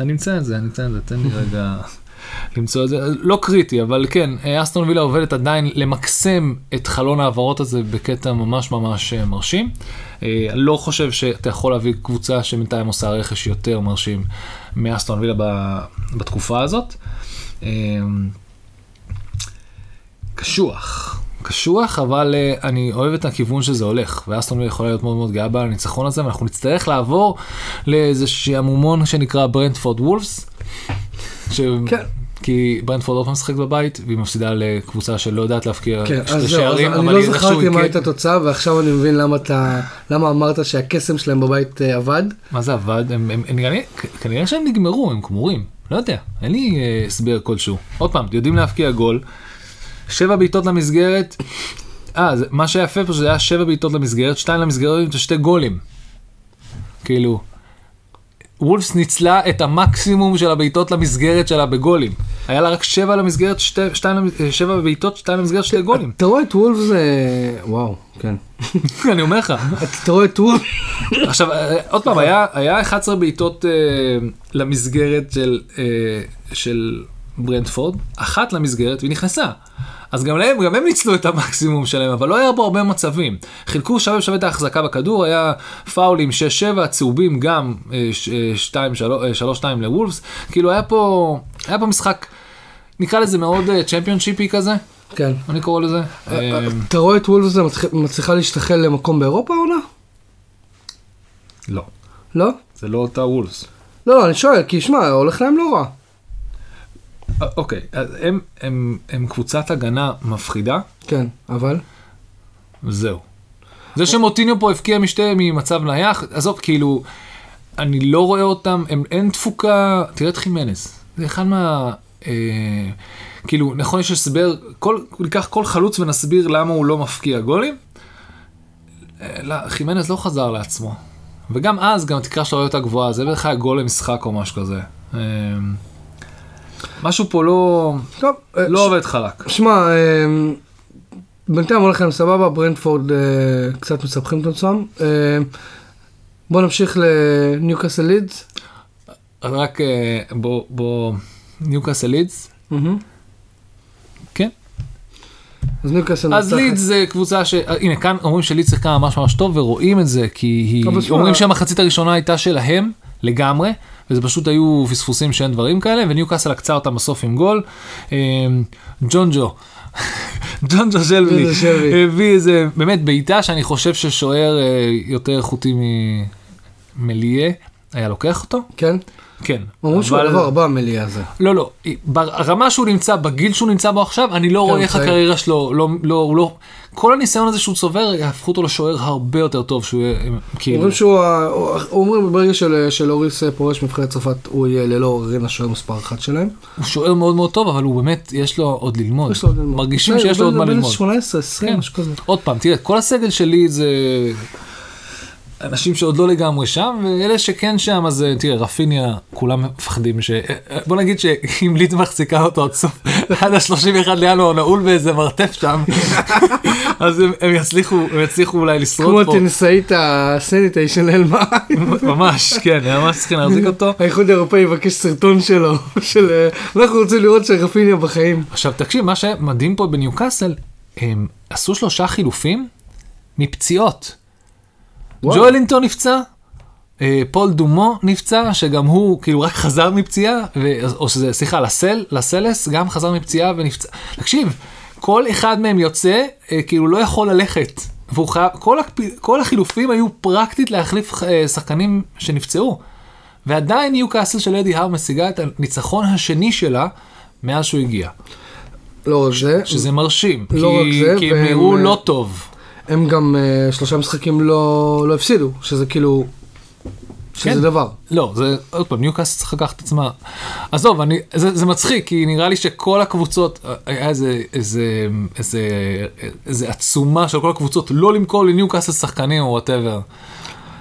S2: אני אמצא את זה, אני אמצא את זה, תן לי רגע למצוא את זה, לא קריטי, אבל כן, אה, אסטון וילה עובדת עדיין למקסם את חלון ההעברות הזה בקטע ממש ממש אה, מרשים. אה, לא חושב שאתה יכול להביא קבוצה שבינתיים עושה רכש יותר מרשים מאסטון וילה בתקופה הזאת. קשוח. קשוח, אבל uh, אני אוהב את הכיוון שזה הולך, ואסטון וילה יכולה להיות מאוד מאוד גאה בניצחון הזה, ואנחנו נצטרך לעבור לאיזה שעמומון שנקרא ברנדפורד וולפס. ש...
S1: כן.
S2: כי ברנדפורד עוד פעם משחקת בבית, והיא מפסידה לקבוצה שלא יודעת להבקיע
S1: כן,
S2: שתי שערים,
S1: אני
S2: אבל
S1: לא
S2: היא איכשהו
S1: זכרתי מה הייתה התוצאה ועכשיו אני מבין למה אתה, למה אמרת שהקסם שלהם בבית אה, עבד.
S2: מה זה עבד? הם, הם, הם, כנראה שהם נגמרו, הם גמורים. לא יודע, אין לי אה, הסבר כלשהו. עוד פעם, יודעים להבקיע גול. שבע בעיטות למסגרת. אה, מה שהיה יפה פה שזה היה שבע בעיטות למסגרת, שתיים למסגרת ושתי גולים. כאילו, וולפס ניצלה את המקסימום של הבעיטות למסגרת שלה בגולים. היה לה רק שבע למסגרת, שתי, שתיים, אה, שבע בעיטות, שתיים למסגרת, שתי גולים.
S1: אתה רואה את וולפס, אה, וואו, כן.
S2: אני אומר לך.
S1: אתה רואה את וולפס,
S2: עכשיו אה, עוד פעם היה היה 11 בעיטות למסגרת של של ברנדפורד אחת למסגרת והיא נכנסה. אז גם להם גם הם ניצלו את המקסימום שלהם אבל לא היה פה הרבה מצבים חילקו שווה שווה את ההחזקה בכדור היה פאולים 6-7 צהובים גם 2-3-2 לוולפס כאילו היה פה היה פה משחק נקרא לזה מאוד צ'מפיונשיפי כזה
S1: כן.
S2: אני קורא לזה. אה,
S1: אתה רואה את וולפס מצליח- מצליחה להשתחל למקום באירופה העונה?
S2: לא
S1: לא?
S2: זה לא אותה וולפס.
S1: לא, לא, אני שואל, כי שמע, הולך להם לא רע.
S2: אוקיי, אז הם, הם, הם קבוצת הגנה מפחידה,
S1: כן, אבל?
S2: וזהו. זה שמוטיניו פה הבקיע משתי ממצב נייח, עזוב, כאילו, אני לא רואה אותם, הם, אין תפוקה, תראה את חימנס, זה אחד מה... אה, כאילו, נכון יש הסבר, כל, ניקח כל חלוץ ונסביר למה הוא לא מפקיע גולים. אה, לא, חימנס לא חזר לעצמו. וגם אז, גם התקרה שלו לא הייתה גבוהה, זה בערך היה גול למשחק או משהו כזה. אה, משהו פה לא,
S1: טוב, אה,
S2: לא
S1: ש-
S2: עובד חלק.
S1: שמע, אה, בינתיים הולך להם סבבה, ברנדפורד אה, קצת מסבכים את עצמם. בוא נמשיך לניוקאסל לידס.
S2: רק בוא, בוא, ניוקאסל לידס. כן.
S1: אז ניוקאסל
S2: אז. לידס זה קבוצה ש... הנה, כאן אומרים שלידס שיחקה ממש ממש טוב ורואים את זה, כי היא... אומרים שהמחצית הראשונה הייתה שלהם לגמרי, וזה פשוט היו פספוסים שאין דברים כאלה, וניוקאסל עקצה אותם בסוף עם גול. אה, ג'ונג'ו. שלבי
S1: ג'ונג'ו שלבי.
S2: הביא איזה באמת בעיטה שאני חושב ששוער אה, יותר איכותי ממליה היה לוקח אותו.
S1: כן.
S2: כן.
S1: אומרים שהוא הבא המליאה הזה.
S2: לא, לא, ברמה שהוא נמצא, בגיל שהוא נמצא בו עכשיו, אני לא
S1: כן,
S2: רואה איך
S1: צעיר.
S2: הקריירה שלו, לא, לא, לא, כל הניסיון הזה שהוא צובר, יהפכו אותו לשוער הרבה יותר טוב, שהוא יהיה, כאילו,
S1: אומרים שהוא, אומרים ברגע של- שלאוריס פורש מבחינת צרפת, הוא יהיה ללא עוררין השוער מספר אחת שלהם.
S2: הוא שוער מאוד מאוד טוב, אבל הוא באמת, יש לו עוד ללמוד.
S1: יש לו עוד ללמוד.
S2: מרגישים שיש לו עוד מה ללמוד.
S1: 18, 20,
S2: כן.
S1: משהו כזה.
S2: עוד פעם, תראה, כל הסגל שלי זה אנשים שעוד לא לגמרי שם, ואלה שכן שם, אז אה, תראה, רפיניה, כולם מפחדים ש... אה, בוא נגיד שאם ליד מחזיקה אותו עד סוף, עד ה-31 לינואר נעול באיזה מרתף שם, אז הם, הם יצליחו, הם יצליחו אולי לשרוד
S1: כמו
S2: פה.
S1: טניסאית הסניטיישן אלמה.
S2: ממש, כן, ממש צריכים להחזיק אותו.
S1: האיחוד האירופאי יבקש סרטון שלו, של אה, אנחנו רוצים לראות שרפיניה בחיים.
S2: עכשיו תקשיב, מה שמדהים פה בניוקאסל, הם עשו שלושה חילופים מפציעות. ג'ואלינטון נפצע, אה, פול דומו נפצע, שגם הוא כאילו רק חזר מפציעה, ו- או שזה, סליחה, לסל, לסלס גם חזר מפציעה ונפצע. תקשיב, כל אחד מהם יוצא, אה, כאילו לא יכול ללכת. והוא חייב, כל, הקפ... כל החילופים היו פרקטית להחליף אה, שחקנים שנפצעו. ועדיין ניוקאסל של אדי האר משיגה את הניצחון השני שלה מאז שהוא הגיע.
S1: לא רק זה,
S2: שזה מרשים,
S1: לא
S2: כי,
S1: רק זה,
S2: כי הם נראו לא טוב.
S1: הם גם אה, שלושה משחקים לא לא הפסידו, שזה כאילו, שזה
S2: כן.
S1: דבר.
S2: לא, זה עוד פעם, ניוקאסל צריך לקחת את עצמה. עזוב, אני, זה, זה מצחיק, כי נראה לי שכל הקבוצות, אה, היה איזה, איזה, איזה, איזה עצומה של כל הקבוצות לא למכור לניוקאסל שחקנים או whatever.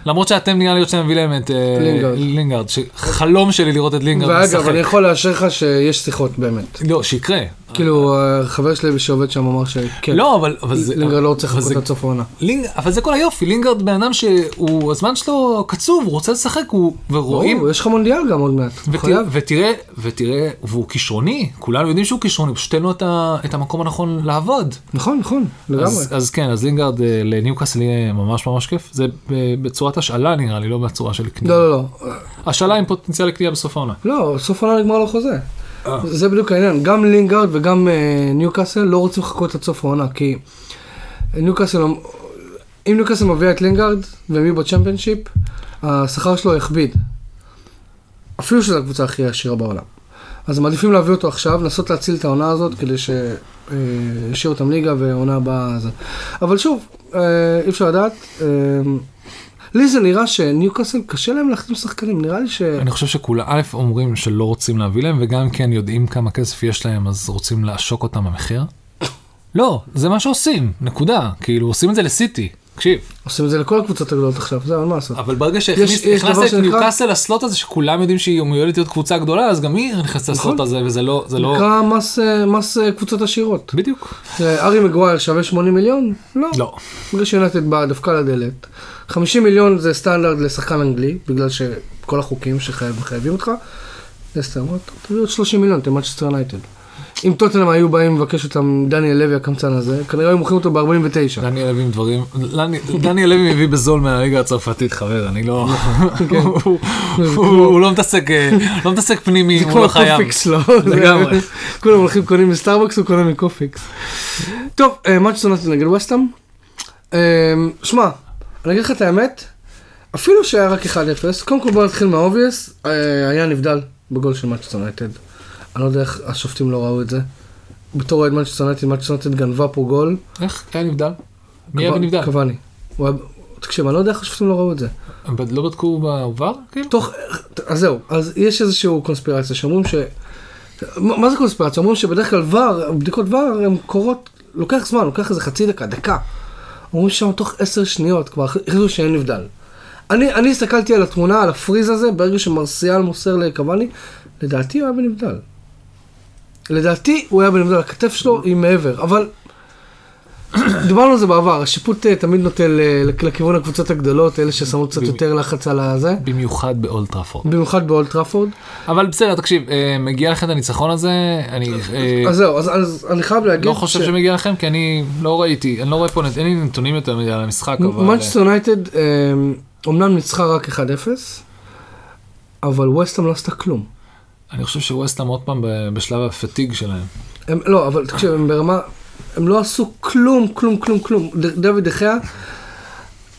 S2: למרות שאתם נראה לי שאתם מביא להם את אה,
S1: לינגארד.
S2: שחלום שלי לראות את לינגארד
S1: ואגב,
S2: משחק.
S1: אני יכול לאשר לך שיש שיחות באמת.
S2: לא, שיקרה.
S1: כאילו, חבר שלי שעובד שם אמר שכן,
S2: לא, אבל.
S1: לינגרד לא רוצה לחכות עד סוף העונה.
S2: אבל זה כל היופי, לינגרד בן אדם שהוא, הזמן שלו קצוב, הוא רוצה לשחק, הוא... ורואים,
S1: ברור, יש לך מונדיאל גם עוד מעט.
S2: ותראה, ותראה, והוא כישרוני, כולנו יודעים שהוא כישרוני, פשוט תן לו את, המקום הנכון לעבוד.
S1: נכון, נכון, לגמרי.
S2: אז, כן, אז לינגרד אה, לניוקאסל יהיה ממש ממש כיף, זה בצורת השאלה נראה לי, לא בצורה של קנייה.
S1: לא, לא, לא.
S2: השאלה עם פוטנציאל לקנייה בסוף העונה.
S1: לא, סוף העונה נגמר לו חוזה.
S2: אה.
S1: זה בדיוק העניין. גם לינגארד וגם אה, ניוקאסל לא רוצים לחכות עד סוף העונה, כי ניוקאסל, אם ניוקאסל מביאה את לינגארד והם יהיו בצ'מפיונשיפ, השכר שלו יכביד. אפילו שזו הקבוצה הכי עשירה בעולם. אז הם מעדיפים להביא אותו עכשיו, לנסות להציל את העונה הזאת כדי שישאיר אותם ליגה והעונה הבאה זה. אבל שוב, אה, אי אפשר לדעת. לי זה נראה שניוקאסל קשה להם להחתים שחקנים, נראה לי ש...
S2: אני חושב שכולם, א', אומרים שלא רוצים להביא להם, וגם כן יודעים כמה כסף יש להם, אז רוצים לעשוק אותם במחיר. לא, זה מה שעושים, נקודה. כאילו, עושים את זה לסיטי. תקשיב,
S1: עושים את זה לכל הקבוצות הגדולות עכשיו, זהו, אין מה לעשות.
S2: אבל ברגע שהכנסת את ניוקאסל לסלוט הזה, שכולם יודעים שהיא מיועדת להיות קבוצה גדולה, אז גם היא נכנסת לסלוט
S1: נכון.
S2: הזה, וזה לא, זה לא...
S1: נקרא מס, אה, אה, קבוצות עשירות.
S2: בדיוק.
S1: ארי מגווייר שווה 80 מיליון? לא.
S2: לא.
S1: בגלל שיונייטד באה דווקא לדלת. 50 מיליון זה סטנדרט לשחקן אנגלי, בגלל שכל החוקים שמחייבים אותך. זה סתם, תביאו עוד 30 מיליון, אתם יונייטד. אם טוטנאם היו באים לבקש אותם דניאל לוי הקמצן הזה, כנראה היו מוכרים אותו ב-49.
S2: דניאל לוי עם דברים, דני- דניאל לוי מביא בזול מהליגה הצרפתית חבר, אני לא, הוא- הוא- הוא לא מתעסק, אה, לא מתעסק פנימי,
S1: זה
S2: הוא
S1: כמו
S2: לא חייב.
S1: הקופיקס שלו.
S2: לגמרי.
S1: כולם הולכים קונים בסטארבקס, הוא קונה מקופיקס. טוב, מנצ'סטר יונייטד נגד ווסטהאם. שמע, אני אגיד לך את האמת, אפילו שהיה רק 1-0, קודם כל בוא נתחיל מה obvious, היה נבדל בגול של מנצ'סטר יונייטד. אני לא יודע איך השופטים לא ראו את זה. בתור אוהד מנצ'סטר יונייטד, מנצ'סטר יונייטד גנבה פה גול.
S2: איך היה נבדל? מי היה בנבדל?
S1: קבאני. תקשיב, אני לא יודע איך השופטים לא ראו את זה.
S2: הם לא בדקו ב VAR? כאילו?
S1: תוך, אז זהו, אז יש איזושהי קונספירציה שאומרים ש... מה מה זה קונספירציה? אומרים שבדרך כלל ור, בדיקות ור הן קורות, לוקח זמן, לוקח איזה חצי דקה, דקה. אומרים שם תוך עשר שניות כבר החליטו שאין נבדל. אני, אני הסתכלתי על התמונה, על הפריז הזה, ברגע שמרסיאל מוסר לקוואני, לדעתי הוא היה בנבדל. לדעתי הוא היה בנבדל, הכתף שלו היא מעבר, אבל דיברנו על זה בעבר, השיפוט אה, תמיד נוטה ל- לכיוון הקבוצות הגדולות, אלה ששמות קצת יותר לחץ על הזה,
S2: במיוחד באולד טראפורד.
S1: במיוחד באולט טראפורד.
S2: אבל בסדר, תקשיב, אה, מגיע לכם את הניצחון הזה, אני אה,
S1: אז זהו, אז, אני חייב להגיד,
S2: לא חושב שמגיע לכם, כי אני לא ראיתי, אני לא רואה פה, אין לי נתונים יותר מדי על המשחק, אבל...
S1: מנצ'סטר יונייטד אומנם ניצחה רק 1-0, אבל ווסטהאם לא עשתה כלום.
S2: אני חושב שווסטהאם עוד פעם בשלב ה fatigue שלהם.
S1: הם, לא, אבל תקשיב, הם ברמה, הם לא עשו כלום, כלום, כלום, כלום. דויד דה חאה,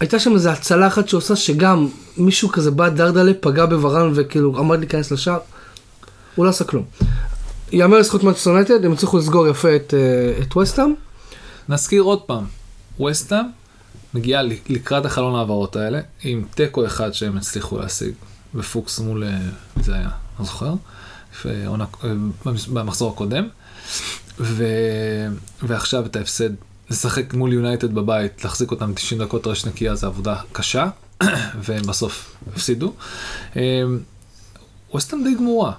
S1: הייתה שם איזו הצלה אחת שעושה שגם מישהו כזה בא דרדלה, פגע בוורן וכאילו עמד להיכנס לשער, הוא לא עשה כלום. יאמר לזכות מנצ'סטר יונייטד, הם הצליחו לסגור יפה את, אה, את וסטאם.
S2: נזכיר עוד פעם, ווסטהאם מגיעה לקראת החלון העברות האלה, עם תיקו אחד שהם הצליחו להשיג, בפוקס מול, אה, זה היה? לא זוכר, אה, במחזור הקודם, ו... ועכשיו את ההפסד, לשחק מול יונייטד בבית, להחזיק אותם 90 דקות רשת נקייה זה עבודה קשה, והם בסוף הפסידו. אה, ווסטהאם די גמורה.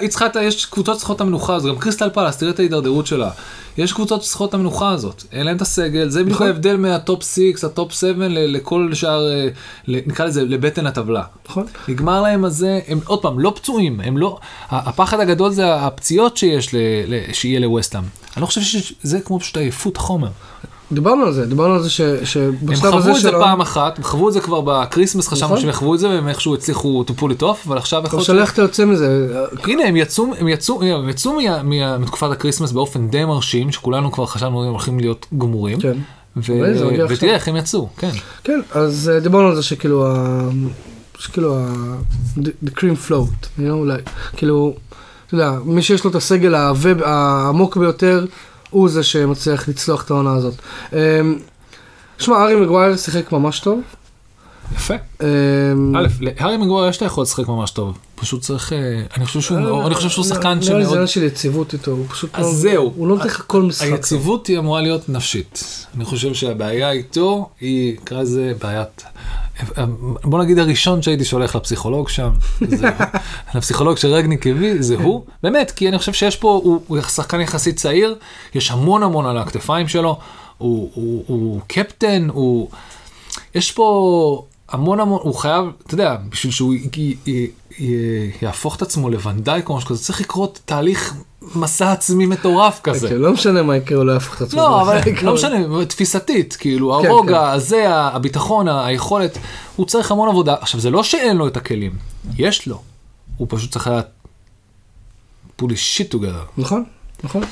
S2: היא צריכה, יש קבוצות שצריכות את המנוחה הזאת, גם קריסטל פלאס, תראה את ההידרדרות שלה. יש קבוצות שצריכות את המנוחה הזאת, אין להם את הסגל, זה בדיוק
S1: נכון.
S2: ההבדל מה top 6, ה top 7 ל- לכל שאר, אה, נקרא לזה לבטן הטבלה.
S1: נכון?
S2: נגמר להם הזה, הם עוד פעם לא פצועים, הם לא, הפחד הגדול זה הפציעות שיש, שיהיה לווסטהאם. אני לא חושב שזה כמו פשוט עייפות חומר.
S1: דיברנו על זה, דיברנו על זה ש,
S2: הם
S1: שבשלב
S2: חוו
S1: הזה
S2: את זה. פעם אחת, הם חוו את זה כבר בקריסמס, חשבנו
S1: נכון.
S2: שהם יחוו את זה והם איכשהו הצליחו to pull it off, אבל עכשיו יכול להיות...
S1: איך אתה יוצא מזה?
S2: הנה הם יצאו הם יצאו הם יצאו מתקופת הקריסמס באופן די מרשים שכולנו כבר חשבנו הם הולכים להיות גמורים.
S1: כן.
S2: ותראה איך הם יצאו כן
S1: כן, אז אה, דיברנו על זה שכאילו, שכאילו, the- cream float, you know, אולי, כאילו, אתה יודע, מי שיש לו את הסגל העבה- העמוק ביותר, הוא זה שמצליח לצלוח את העונה הזאת. אמ, שמע, ארי מגווייר שיחק ממש טוב.
S2: יפה.
S1: אמ,
S2: א' להארי מגוואר יש את היכולת לשחק ממש טוב פשוט צריך אה, אני חושב שהוא אני חושב שהוא שחקן
S1: נראה לי זה
S2: שמאוד
S1: עניין של יציבות איתו, הוא פשוט
S2: אז
S1: לא,
S2: זהו.
S1: הוא לא נותן לך כל משחק.
S2: היציבות היא אמורה להיות נפשית אני חושב שהבעיה איתו היא נקרא לזה בעיית. בוא נגיד הראשון שהייתי שולח לפסיכולוג שם, זה, לפסיכולוג שרגניק הביא, זה הוא, באמת, כי אני חושב שיש פה, הוא, הוא שחקן יחסית צעיר, יש המון המון על הכתפיים שלו, הוא, הוא, הוא קפטן, הוא, יש פה המון המון, הוא חייב, אתה יודע, בשביל שהוא י, י, י, יהפוך את עצמו לוונדייק או משהו כזה, צריך לקרות תהליך מסע עצמי מטורף כזה.
S1: כן, לא משנה מה יקרה, הוא לא יהפוך את עצמו.
S2: לא, אבל לא משנה, תפיסתית, כאילו,
S1: כן,
S2: הרוגע, הזה, הביטחון, היכולת, הוא צריך המון עבודה. עכשיו, זה לא שאין לו את הכלים, יש לו. הוא פשוט צריך היה... pull his shit together.
S1: נכון, נכון.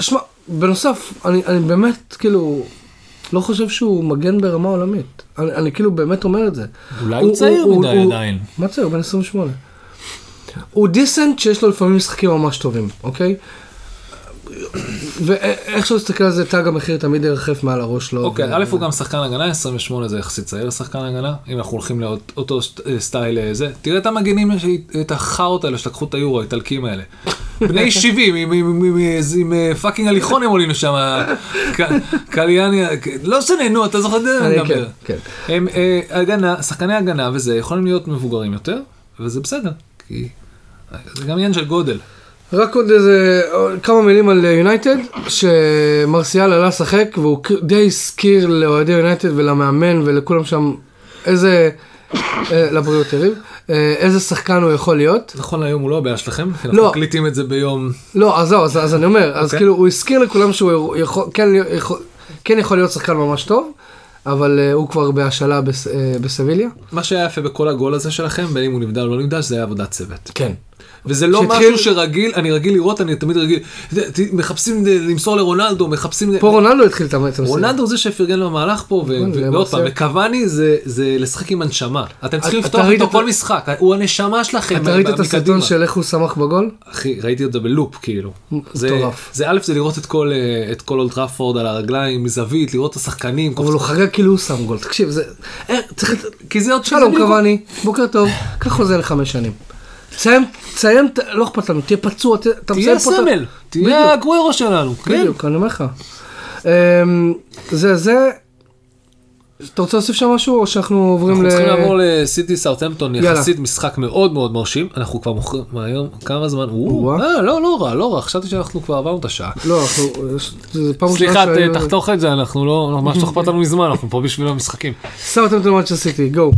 S1: שמע, בנוסף, אני, אני באמת, כאילו, לא חושב שהוא מגן ברמה עולמית. אני, אני כאילו באמת אומר את זה.
S2: אולי הוא צעיר מדי עדיין.
S1: מה צעיר? הוא בן 28. הוא דיסנט שיש לו לפעמים משחקים ממש טובים, אוקיי? ואיך שלא תסתכל על זה, תג המחיר תמיד ירחף מעל הראש שלו.
S2: אוקיי,
S1: ו-
S2: א' הוא גם שחקן הגנה, 28 זה יחסית צעיר לשחקן הגנה, אם אנחנו הולכים לאותו סטייל אה, זה. תראה את המגנים, את החארות האלה שלקחו את היורו, האיטלקים האלה. בני 70, עם- אה, fucking הליכון הם עולים לשם, קייליני, לא משנה, נו, אתה זוכר את זה?
S1: אני כן. כן.
S2: הם אה, הגנה, שחקני הגנה וזה, יכולים להיות מבוגרים יותר, וזה בסדר, כי זה גם עניין של גודל.
S1: רק עוד איזה, כמה מילים על יונייטד, שמרסיאל עלה לשחק והוא די הזכיר לאוהדי יונייטד ולמאמן ולכולם שם איזה, אה, לבריאות יריב, אה, איזה שחקן הוא יכול להיות.
S2: נכון להיום הוא לא הבעיה שלכם, כי
S1: לא.
S2: אנחנו מקליטים את זה ביום...
S1: לא, אז זהו, אז, אז אני אומר, אז
S2: אוקיי.
S1: כאילו הוא הזכיר לכולם שהוא יכול, כן, יכול, כן יכול להיות שחקן ממש טוב, אבל אה, הוא כבר בהשאלה בס, אה, בסביליה.
S2: מה שהיה יפה בכל הגול הזה שלכם, בין אם הוא נבדל או לא נבדל, זה היה עבודת צוות.
S1: כן.
S2: וזה לא
S1: שהתחיל-
S2: משהו שרגיל, אני רגיל לראות, אני תמיד רגיל, מחפשים למסור לרונלדו, מחפשים...
S1: פה רונלדו התחיל את המסירה.
S2: רונלדו זה שפרגן למהלך פה,
S1: נכון,
S2: ועוד פעם. וקוואני זה לשחק עם הנשמה. אתם צריכים לפתוח איתו
S1: את
S2: כל משחק, הוא הנשמה שלכם.
S1: אתה ראית את. הסרטון של איך הוא שמח בגול?
S2: אחי, ראיתי זה בלופ, כאילו. זה-
S1: מטורף.
S2: זה א', זה לראות את כל, אה, את כל אולט טראפורד על הרגליים, מזווית, לראות את השחקנים.
S1: אבל הוא חגג כאילו הוא שם גול, תקשיב, זה... אה.
S2: כי זה עוד
S1: שלום קוואני, בוקר טוב, קח חוזה לחמש שנים. תסיים, תסיים, לא אכפת לנו, תהיה פצוע, אתה
S2: תהיה
S1: מסיים פה... את ה-
S2: סמל, תהיה הגוורו שלנו. כן.
S1: בדיוק, אני אומר לך. אמ, זה, זה... אתה רוצה להוסיף שם משהו, או שאנחנו עוברים
S2: אנחנו
S1: ל...
S2: צריכים לעבור לסיטי סאוטהמפטון,
S1: יאללה.
S2: יחסית משחק מאוד מאוד מרשים, אנחנו כבר מוכרים, מה היום, כמה זמן. אה, לא, לא רע, לא רע, חשבתי שאנחנו כבר עברנו את השעה.
S1: לא, אנחנו...
S2: סליחה, תחתוך את זה, אנחנו לא, ממש לא אכפת לנו מזמן, אנחנו פה בשביל המשחקים.
S1: סאוטהמפטון מנצ'סטר סיטי, גו.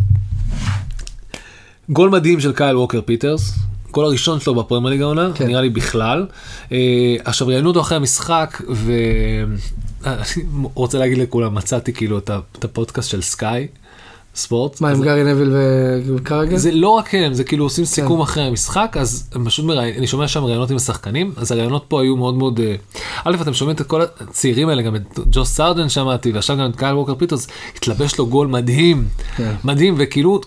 S2: גול מדהים של קייל ווקר פיטרס, גול הראשון שלו בפרמייר ליג העונה,
S1: כן.
S2: נראה לי בכלל. אה, עכשיו ראיינו אותו אחרי המשחק, ואני רוצה להגיד לכולם, מצאתי כאילו את הפודקאסט של סקאי, ספורט.
S1: מה עם גארי נביל וקראגר?
S2: זה לא רק הם, זה כאילו עושים
S1: כן.
S2: סיכום אחרי המשחק, אז הם פשוט מראיין, אני שומע שם ראיונות עם השחקנים, אז הראיונות פה היו מאוד מאוד, אה, א', אתם שומעים את כל הצעירים האלה, גם את ג'וש סרג'נט שמעתי, ועכשיו גם את קייל ווקר פיטרס, התלבש לו גול מדהים,
S1: כן.
S2: מדהים, וכאילו,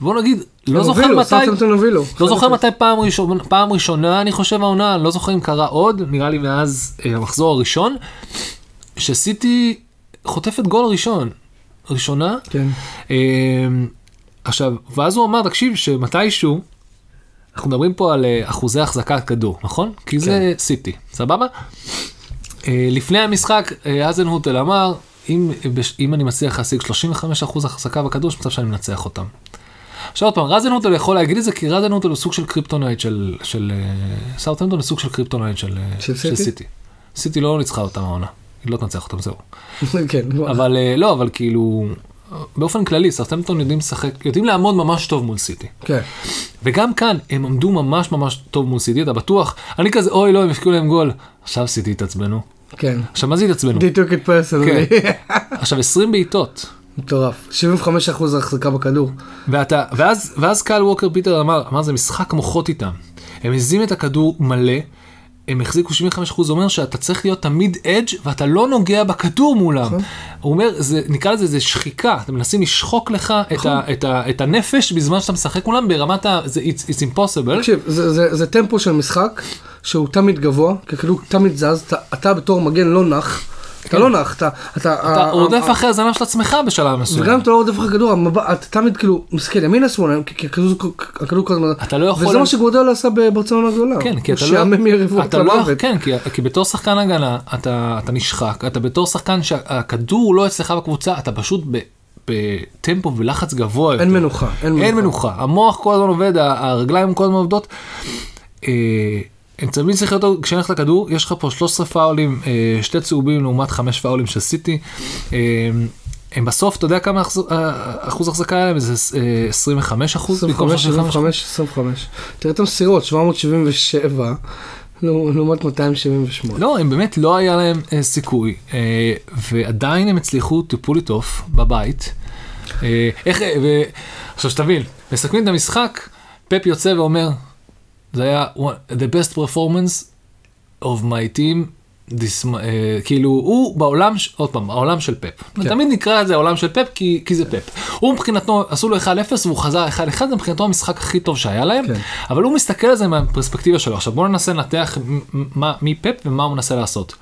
S2: בוא נגיד, לא זוכר מתי,
S1: סאוטהמפטון הובילו.
S2: לא זוכר מתי פעם ראשונה, פעם ראשונה אני חושב העונה, אני לא זוכר אם קרה עוד, נראה לי מאז אה, המחזור הראשון, שסיטי חוטפת גול ראשון, ראשונה,
S1: כן.
S2: אמ, עכשיו, ואז הוא אמר, תקשיב, שמתישהו, אנחנו מדברים פה על אה, אחוזי החזקת כדור, נכון? כי זה סיטי, סבבה? אה, לפני המשחק, אה, הזנהוטל אמר, אם, אם אני מצליח להשיג 35% החזקה בכדור, יש מצב שאני מנצח אותם. עכשיו עוד פעם, הזנהוטל יכול להגיד את זה, כי הזנהוטל הוא סוג של קריפטונייט של, של אה, סאוטהמפטון הוא סוג של קריפטונייט של, אה,
S1: של
S2: של
S1: סיטי?
S2: סיטי. סיטי לא ניצחה אותם העונה, היא לא תנצח אותם, זהו.
S1: כן.
S2: אבל אה, לא, אבל כאילו, באופן כללי, סרטמפטון יודעים לשחק, יודעים לעמוד ממש טוב מול סיטי.
S1: כן.
S2: וגם כאן, הם עמדו ממש ממש טוב מול סיטי, אתה בטוח, אני כזה, אוי לא, הם הפקיעו להם גול. עכשיו סיטי התעצבנו.
S1: כן.
S2: עכשיו, מה זה התעצבנו?
S1: They took it personally.
S2: כן. עכשיו, 20 בעיטות.
S1: מטורף. 75% החזקה בכדור.
S2: ואתה, ואז, ואז קהל ווקר פיטר אמר, אמר, זה משחק מוחות איתם. הם הזים את הכדור מלא, הם החזיקו 75%, זה אומר שאתה צריך להיות תמיד אדג' ואתה לא נוגע בכדור מולם. הוא אומר, זה, נקרא לזה, זה שחיקה, אתם מנסים לשחוק לך את, ה, את, ה, את הנפש בזמן שאתה משחק מולם ברמת ה... זה it's, it's impossible.
S1: תקשיב, זה- זה זה טמפו של משחק שהוא תמיד גבוה, כי הכדור תמיד זז, אתה- אתה בתור מגן לא נח. אתה לא נח, אתה...
S2: אתה
S1: אתה
S2: רודף אחרי הזנב של עצמך בשלב מסוים.
S1: וגם אתה לא רודף אחרי כדור, המבט- אתה תמיד כאילו מסתכל ימינה שמאלה, כי הכדור הכדור כל הזמן...
S2: אתה לא יכול-
S1: וזה מה שגורדל עשה בברצלונה הגדולה.
S2: כן, כי אתה
S1: הוא
S2: לא...
S1: שעמם יריבות
S2: אתה לא...
S1: למוות.
S2: כן, כי, בתור שחקן הגנה, אתה, נשחק, אתה בתור שחקן שהכדור הוא לא אצלך בקבוצה, אתה פשוט ב, בטמפו ולחץ גבוה יותר.
S1: אין מנוחה, אין מנוחה.
S2: אין מנוחה. המוח כל הזמן עובד, הרגליים כל הזמן עובדות. הם תמיד צריך להיות, כשאין לך לכדור, יש לך פה 13 פאולים, אה, שתי צהובים לעומת 5 פאולים של סיטי. אה, הם בסוף, אתה יודע כמה אה, אחוז החזקה היה להם? זה אה, 25 אחוז?
S1: 25, 25, 25. תראה את המסירות, 777 לעומת 278.
S2: לא, הם באמת לא היה להם אה, סיכוי, אה, ועדיין הם הצליחו to pull it off בבית. אה, איך, אה, ו... עכשיו שתבין, מסכמים את המשחק, פפ יוצא ואומר, זה היה the best performance of my team, this, אה, כאילו הוא בעולם, עוד פעם, העולם של פפ.
S1: כן.
S2: תמיד נקרא לזה העולם של פפ כי, כי זה פפ. הוא מבחינתו, עשו לו 1-0 והוא חזר 1-1, זה מבחינתו המשחק הכי טוב שהיה להם,
S1: כן.
S2: אבל הוא מסתכל על זה מהפרספקטיבה שלו. עכשיו בואו ננסה לנתח מה, מי פפ ומה הוא מנסה לעשות.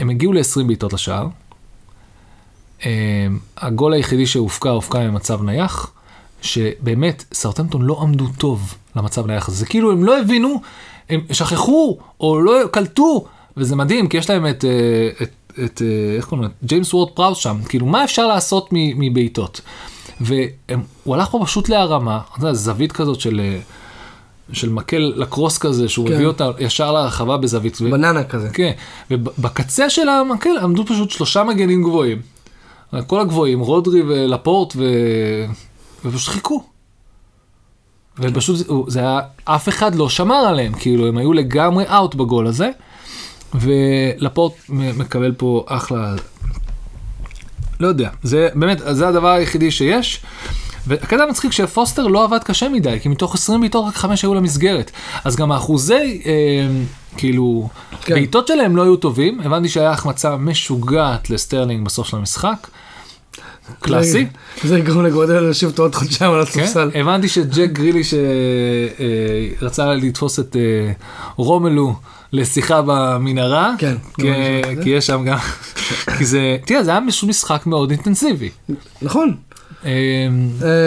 S2: הם הגיעו ל-20 בעיטות לשער. אה, הגול היחידי שהובקע, הובקע ממצב נייח, שבאמת סאות'המפטון לא עמדו טוב למצב נייח הזה. זה כאילו הם לא הבינו, הם שכחו או לא קלטו, וזה מדהים, כי יש להם את, אה, את, את אה, איך קוראים לו? ג'יימס וורד פראוס שם, כאילו מה אפשר לעשות מבעיטות? והוא הלך פה פשוט להרמה, אתה יודע, זווית כזאת של... אה, של מקל לקרוס כזה, שהוא
S1: כן.
S2: הביא אותה ישר לרחבה בזווית. ו-
S1: בננה כזה.
S2: כן, ובקצה של המקל עמדו פשוט שלושה מגנים גבוהים. כל הגבוהים, רודרי ולפורט, ו... ופשוט חיכו. ופשוט זה- זה היה, אף אחד לא שמר עליהם, כאילו הם היו לגמרי אאוט בגול הזה, ולפורט מקבל פה אחלה, לא יודע, זה באמת, זה הדבר היחידי שיש. והקטע המצחיק שפוסטר לא עבד קשה מדי, כי מתוך 20 בעיטות רק 5 היו למסגרת. אז גם האחוזי, אה, כאילו,
S1: כן.
S2: בעיטות שלהם לא היו טובים, הבנתי שהיה החמצה משוגעת לסטרלינג בסוף של המשחק. קלאסי.
S1: זה- יגרום לגוארדיולה לשבת עוד חודשיים על
S2: כן,
S1: הספסל.
S2: הבנתי שג'ק גריליש רצה לתפוס את אה, רומאו לשיחה במנהרה,
S1: כן,
S2: כי- יש שם גם, כי זה, תראה זה היה פשוט משחק מאוד אינטנסיבי.
S1: נכון.
S2: אה,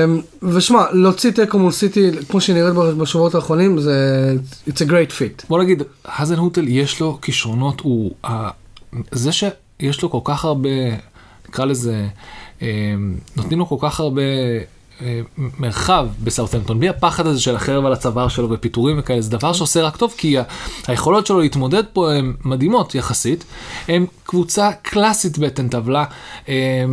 S1: אמ, ושמע, להוציא תיקו מול סיטי, כמו שנראית בשבועות האחרונים, זה... It's a great fit.
S2: בוא נגיד, האזן הוטל יש לו כישרונות, הוא, זה שיש לו כל כך הרבה, נקרא לזה, אה, נותנים לו כל כך הרבה אה, מרחב בסאוטהמפטון, בלי הפחד הזה של החרב על הצוואר שלו ופיטורים וכאלה, זה דבר שעושה רק טוב, כי היכולות שלו להתמודד פה הן מדהימות יחסית, הם קבוצה קלאסית בטן טבלה. אה,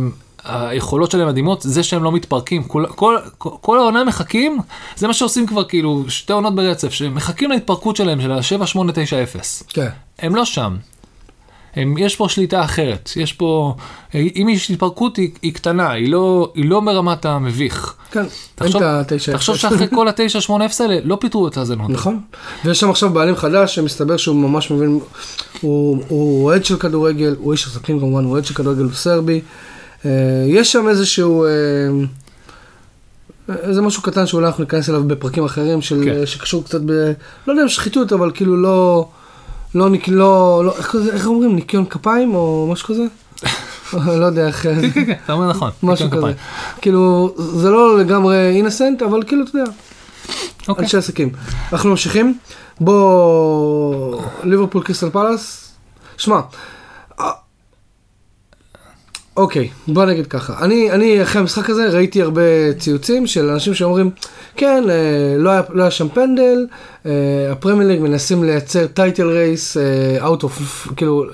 S2: היכולות שלהם מדהימות, זה שהם לא מתפרקים, כל, כל, כל, כל העונה מחכים, זה מה שעושים כבר כאילו שתי עונות ברצף, שמחכים להתפרקות שלהם של ה-7, 8, 9, 0.
S1: כן.
S2: הם לא שם. הם, יש פה שליטה אחרת, יש פה, אם יש התפרקות היא, היא קטנה, היא לא, היא לא ברמת המביך.
S1: כן, אין
S2: תחשוב,
S1: את התשע
S2: תחשוב
S1: אפס.
S2: שאחרי כל התשע שמונה אפס האלה לא פיטרו את האזנות.
S1: נכון. ויש שם עכשיו בעלים חדש שמסתבר שהוא ממש מבין, הוא אוהד של כדורגל, הוא איש עסקים כמובן, הוא אוהד של כדורגל, הוא סרבי. אה, יש שם איזשהו, אה, איזה משהו קטן שאולי אנחנו ניכנס אליו בפרקים אחרים, של,
S2: כן.
S1: שקשור קצת ב... לא יודע אם שחיתות, אבל כאילו לא... לא, לא, לא איך, איך אומרים, ניקיון כפיים או משהו כזה? לא יודע איך,
S2: כן, כן, כן, אתה אומר נכון.
S1: משהו כזה. כאילו, זה לא לגמרי אינסנט, אבל כאילו, אתה יודע,
S2: אוקיי.
S1: אנשי עסקים. אנחנו ממשיכים. בוא, ליברפול קריסטל פאלאס. שמע, אוקיי, בוא נגיד ככה. אני, אני אחרי המשחק הזה ראיתי הרבה ציוצים של אנשים שאומרים, כן, אה, לא היה, לא היה שם פנדל, אה, הפרמייר ליג מנסים לייצר title race, out of, כאילו,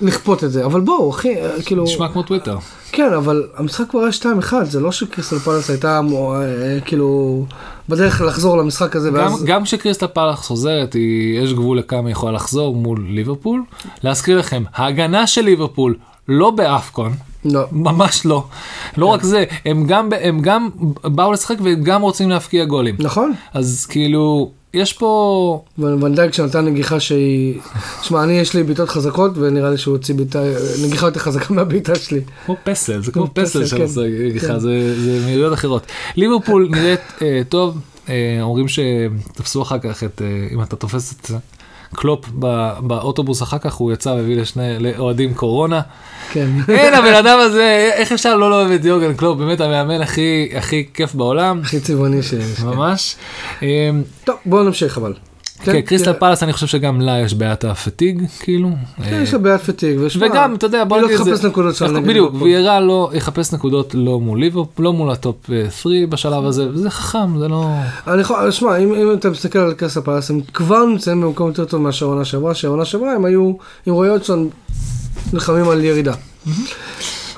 S1: לכפות את זה. אבל בואו, אחי, אה, כאילו...
S2: נשמע כמו טוויטר.
S1: כן, אבל המשחק כבר היה 2-1, זה לא שקריסטל פאלאס הייתה אה, כאילו בדרך לחזור למשחק הזה,
S2: גם,
S1: ואז...
S2: גם כשקריסטל פלאס חוזרת, היא, יש גבול לכמה היא יכולה לחזור מול ליברפול. להזכיר לכם, ההגנה של ליברפול לא באפקון,
S1: לא.
S2: ממש לא. לא רק זה, הם גם, הם גם באו לשחק והם גם רוצים להפקיע גולים.
S1: נכון,
S2: אז כאילו, יש פה...
S1: ונדייק שנתן נגיחה שהיא... שמע, אני יש לי בעיטות חזקות, ונראה לי שהוא הוציא בעיטה, נגיחה יותר חזקה מהבעיטה שלי.
S2: כמו פסל, זה כמו פסל של
S1: כן.
S2: הסגיחה,
S1: כן.
S2: זה זה מהירויות אחרות. ליברפול נראית אה, טוב, אה, אומרים שתפסו אחר כך את, אה, אם אתה תופס את קלופ באוטובוס אחר כך, הוא יצא והביא לשני לאוהדים קורונה.
S1: כן.
S2: אין, הבן אדם הזה, איך אפשר לא לאהוב את יורגן קלופ, באמת המאמן הכי הכי כיף בעולם,
S1: הכי צבעוני שיש.
S2: ממש. אה,
S1: טוב, בואו נמשיך אבל.
S2: כן, קריסטל
S1: כי-
S2: פאלאס אני חושב שגם לה יש בעיית ה fatigue, כאילו.
S1: כן, יש לה בעיית fatigue, ושמע,
S2: וגם, אתה יודע, בוא
S1: לא
S2: נגיד את זה. בדיוק. ויירה לא יחפש נקודות לא מול ליברפול, לא מול הטופ 3 בשלב הזה, וזה חכם, זה לא...
S1: אני יכול, שמע, אם, אם אתה מסתכל על קריסטל פאלאס, הם כבר נמצאים במקום יותר טוב מאשר העונה שעברה, שהעונה שעברה הם היו עם רועי הודסון נלחמים על ירידה.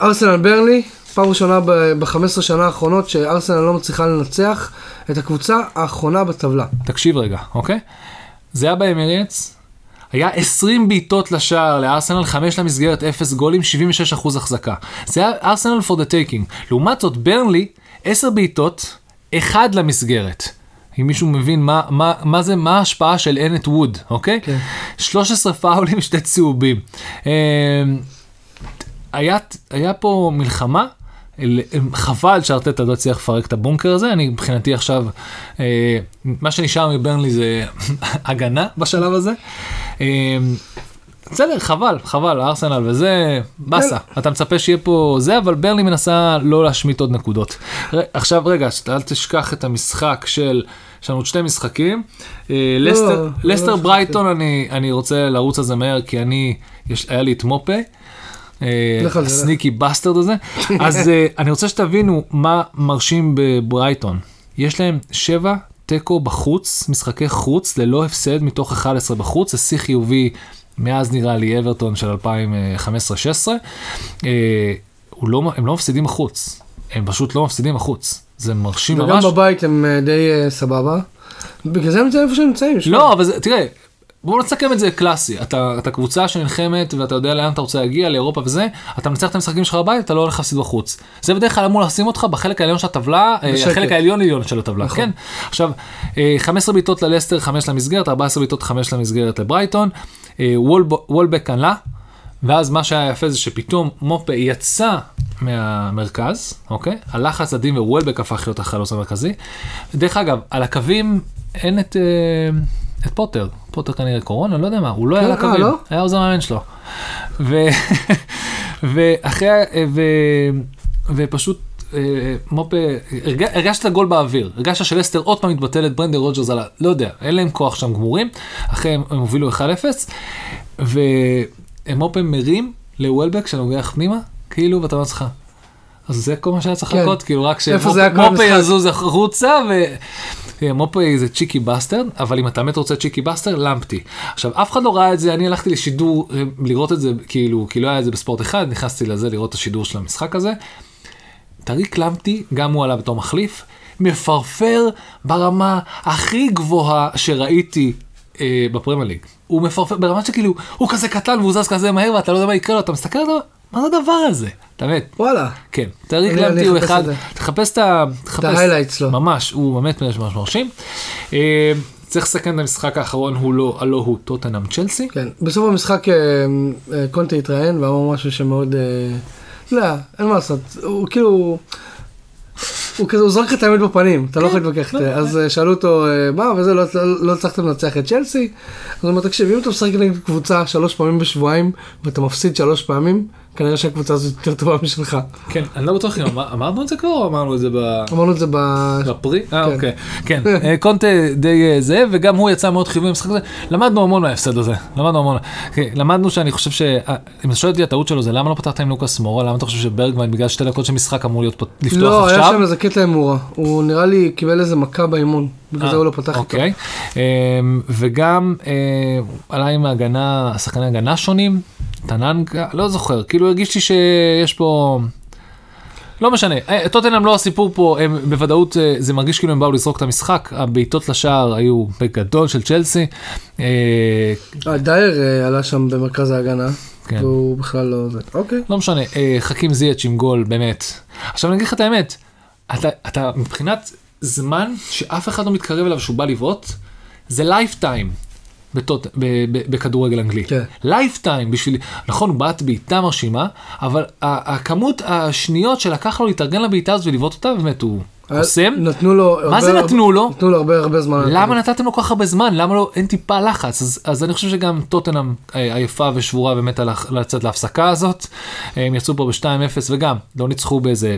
S1: ארסנל ברנלי, פעם ראשונה ב-15 שנה האחרונות שארסנל לא מצליחה לנצח את הקבוצה האחרונה בטבלה.
S2: תקשיב רגע, אוקיי? זה היה באמירייטס, היה 20 בעיטות לשער לארסנל, 5 למסגרת, 0 גולים, 76% החזקה. זה היה ארסנל for the taking. לעומת זאת, ברנלי, 10 בעיטות, 1 למסגרת. אם מישהו מבין מה, מה, מה זה, מה ההשפעה של אנט ווד, אוקיי?
S1: כן.
S2: 13 פאולים, שתי צהובים. אה, היה, היה פה מלחמה, חבל שארטטה לא הצליח לפרק את הבונקר הזה, אני מבחינתי עכשיו, אה, מה שנשאר מברנלי זה הגנה בשלב הזה. אה, בסדר, חבל, חבל, ארסנל וזה, באסה. אתה מצפה שיהיה פה זה, אבל ברנלי מנסה לא לשמוט עוד נקודות. עכשיו רגע, אל תשכח את המשחק של, יש לנו עוד שני משחקים. אה, לסטר,
S1: לא
S2: לסטר
S1: שכחתי.
S2: ברייטון, אני, אני רוצה לרוץ על זה מהר, כי אני, יש, היה לי את מופה.
S1: ה
S2: sneaky bastard הזה. אז אה, אני רוצה שתבינו מה מרשים בברייטון. יש להם שבע תיקו בחוץ, משחקי חוץ, ללא הפסד מתוך 11 בחוץ, זה שיא חיובי מאז נראה לי אברטון של 2015-2016. אה, לא, הם לא מפסידים בחוץ, הם פשוט לא מפסידים בחוץ. זה מרשים
S1: וגם
S2: ממש.
S1: בבית הם אה, די אה, סבבה. בגלל זה הם נמצאים איפה שהם נמצאים.
S2: לא, אבל זה, תראה, בואו נסכם את זה קלאסי. אתה, אתה קבוצה שנלחמת ואתה יודע לאן אתה רוצה להגיע, לאירופה וזה, אתה מנצח את המשחקים שלך בבית, אתה לא הולך להפסיד בחוץ. זה בדרך כלל אמור לשים אותך בחלק העליון של הטבלה, אה,
S1: בשקט.
S2: החלק העליון עליון של הטבלה,
S1: נכון.
S2: כן? עכשיו, אה, 15 בעיטות ללסטר, 5 למסגרת, 14 בעיטות, 5 למסגרת לברייטון, אה, וולב- וולבק עלה, ואז מה שהיה יפה זה שפתאום מופה יצא מהמרכז, אוקיי? הלחץ הדין ווולבק הפך להיות החלוץ המרכזי. דרך אגב, על הקווים אין את, אה, את פוטר, פוטר כנראה קורונה, לא יודע מה, הוא לא היה
S1: אה,
S2: הקווים,
S1: לא?
S2: היה עוזר מאמן שלו. ו... ואחרי, ו... ופשוט אה, מופה, הרג... הרגשת את הגול באוויר, הרגשת שלסטר עוד פעם מתבטלת, ברנדן רוג'רס על ה... לא יודע, אין להם כוח שם גמורים, אחרי הם הם הובילו 1-0, ומופה מרים לוולבק שנוגח פנימה, כאילו, ואתה אומר לעצמך, אז זה כל מה שהיה צריך
S1: כן.
S2: לחכות, כאילו רק שמופה? יזוז החוצה, ו... תראה, מופה זה cheeky bastard, אבל אם אתה באמת רוצה cheeky bastard, למפטי. עכשיו, אף אחד לא ראה את זה, אני הלכתי לשידור אה, לראות את זה, כאילו, כי לא היה את זה בספורט אחד, נכנסתי לזה לראות את השידור של המשחק הזה. טריק למפטי, גם הוא עלה בתור מחליף, מפרפר ברמה הכי גבוהה שראיתי אה, בפרמייר ליג. הוא מפרפר ברמה שכאילו, הוא כזה קטן והוא זז כזה מהר ואתה לא יודע מה יקרה לו, אתה מסתכל על זה, מה זה הדבר הזה? אתה מת.
S1: וואלה.
S2: כן,
S1: אני
S2: למפטי הוא אחד,
S1: את זה.
S2: תחפש את ה... תחפש-
S1: ה-highlights שלו.
S2: ממש, הוא באמת ממש ממש מרשים. אה, צריך לסכם את המשחק האחרון, הוא לא, הלא הוא טוטנאם צ'לסי.
S1: כן, בסוף המשחק אה, אה, קונטה התראיין ואמר משהו שמאוד, לא אין מה לעשות, הוא כאילו, הוא כזה, הוא זרק את האמת בפנים, אתה לא יכול להתווכח, איתה. אז אה, שאלו אותו, מה, וזה, לא- לא לא הצלחת לנצח את צ'לסי? אז הוא אומר, תקשיב, אם אתה משחק נגד קבוצה שלוש פעמים בשבועיים ואתה מפסיד שלוש פעמים, כנראה שהקבוצה הזאת יותר טובה משלך.
S2: כן, אני לא בטוח אם אמר- אמרנו את זה כבר או אמרנו את זה ב...
S1: אמרנו את זה ב...
S2: בפרי? אה,
S1: כן.
S2: אוקיי. כן, אה, קונטה די אה, זה, וגם הוא יצא מאוד חיובי במשחק הזה. למדנו המון מההפסד הזה. למדנו המון. כן, למדנו שאני חושב ש... אה, אם אתה שואל אותי הטעות שלו זה למה לא פתחת עם לוקאס מורה? למה אתה חושב שברגמן בגלל שתי דקות של משחק אמור להיות לפתוח
S1: לא, היה
S2: עכשיו?
S1: שם איזה קטע עם מורה, הוא נראה לי קיבל איזה מכה באימון, בגלל
S2: אה,
S1: זה הוא לא פתח איתו.
S2: אוקיי. אה, וגם אה, עלה עם ההגנה, שחקני הגנה שונים, טננקה, לא זוכר, כאילו הרגיש לי שיש פה... לא משנה, אה, טוטנאם לא הסיפור פה, הם בוודאות, אה, זה מרגיש כאילו הם באו לזרוק את המשחק, הבעיטות לשער היו בגדול של צ'לסי. אה,
S1: אה, דייר אה, עלה שם במרכז ההגנה,
S2: כן.
S1: והוא בכלל לא זה. אוקיי.
S2: לא משנה, אה, חכים זייץ' עם גול, באמת. עכשיו אני אגיד לך את האמת, אתה, אתה מבחינת זמן שאף אחד לא מתקרב אליו שהוא בא לבעוט, זה lifetime. בטוט, ב, ב, בכדורגל אנגלי.
S1: כן.
S2: lifetime בשביל, נכון הוא בעט בעיטה מרשימה, אבל הכמות השניות שלקח לו להתארגן לבעיטה הזאת ולבעוט אותה, באמת הוא קוסם.
S1: נתנו לו...
S2: מה זה נתנו לו?
S1: נתנו לו הרבה הרבה זמן.
S2: למה נתתם לו כל כך הרבה זמן? למה לא, אין טיפה לחץ? אז, אז אני חושב שגם טוטנאם אה, עייפה ושבורה באמת לצאת להפסקה הזאת. אה, הם יצאו פה ב-2-0 וגם לא ניצחו באיזה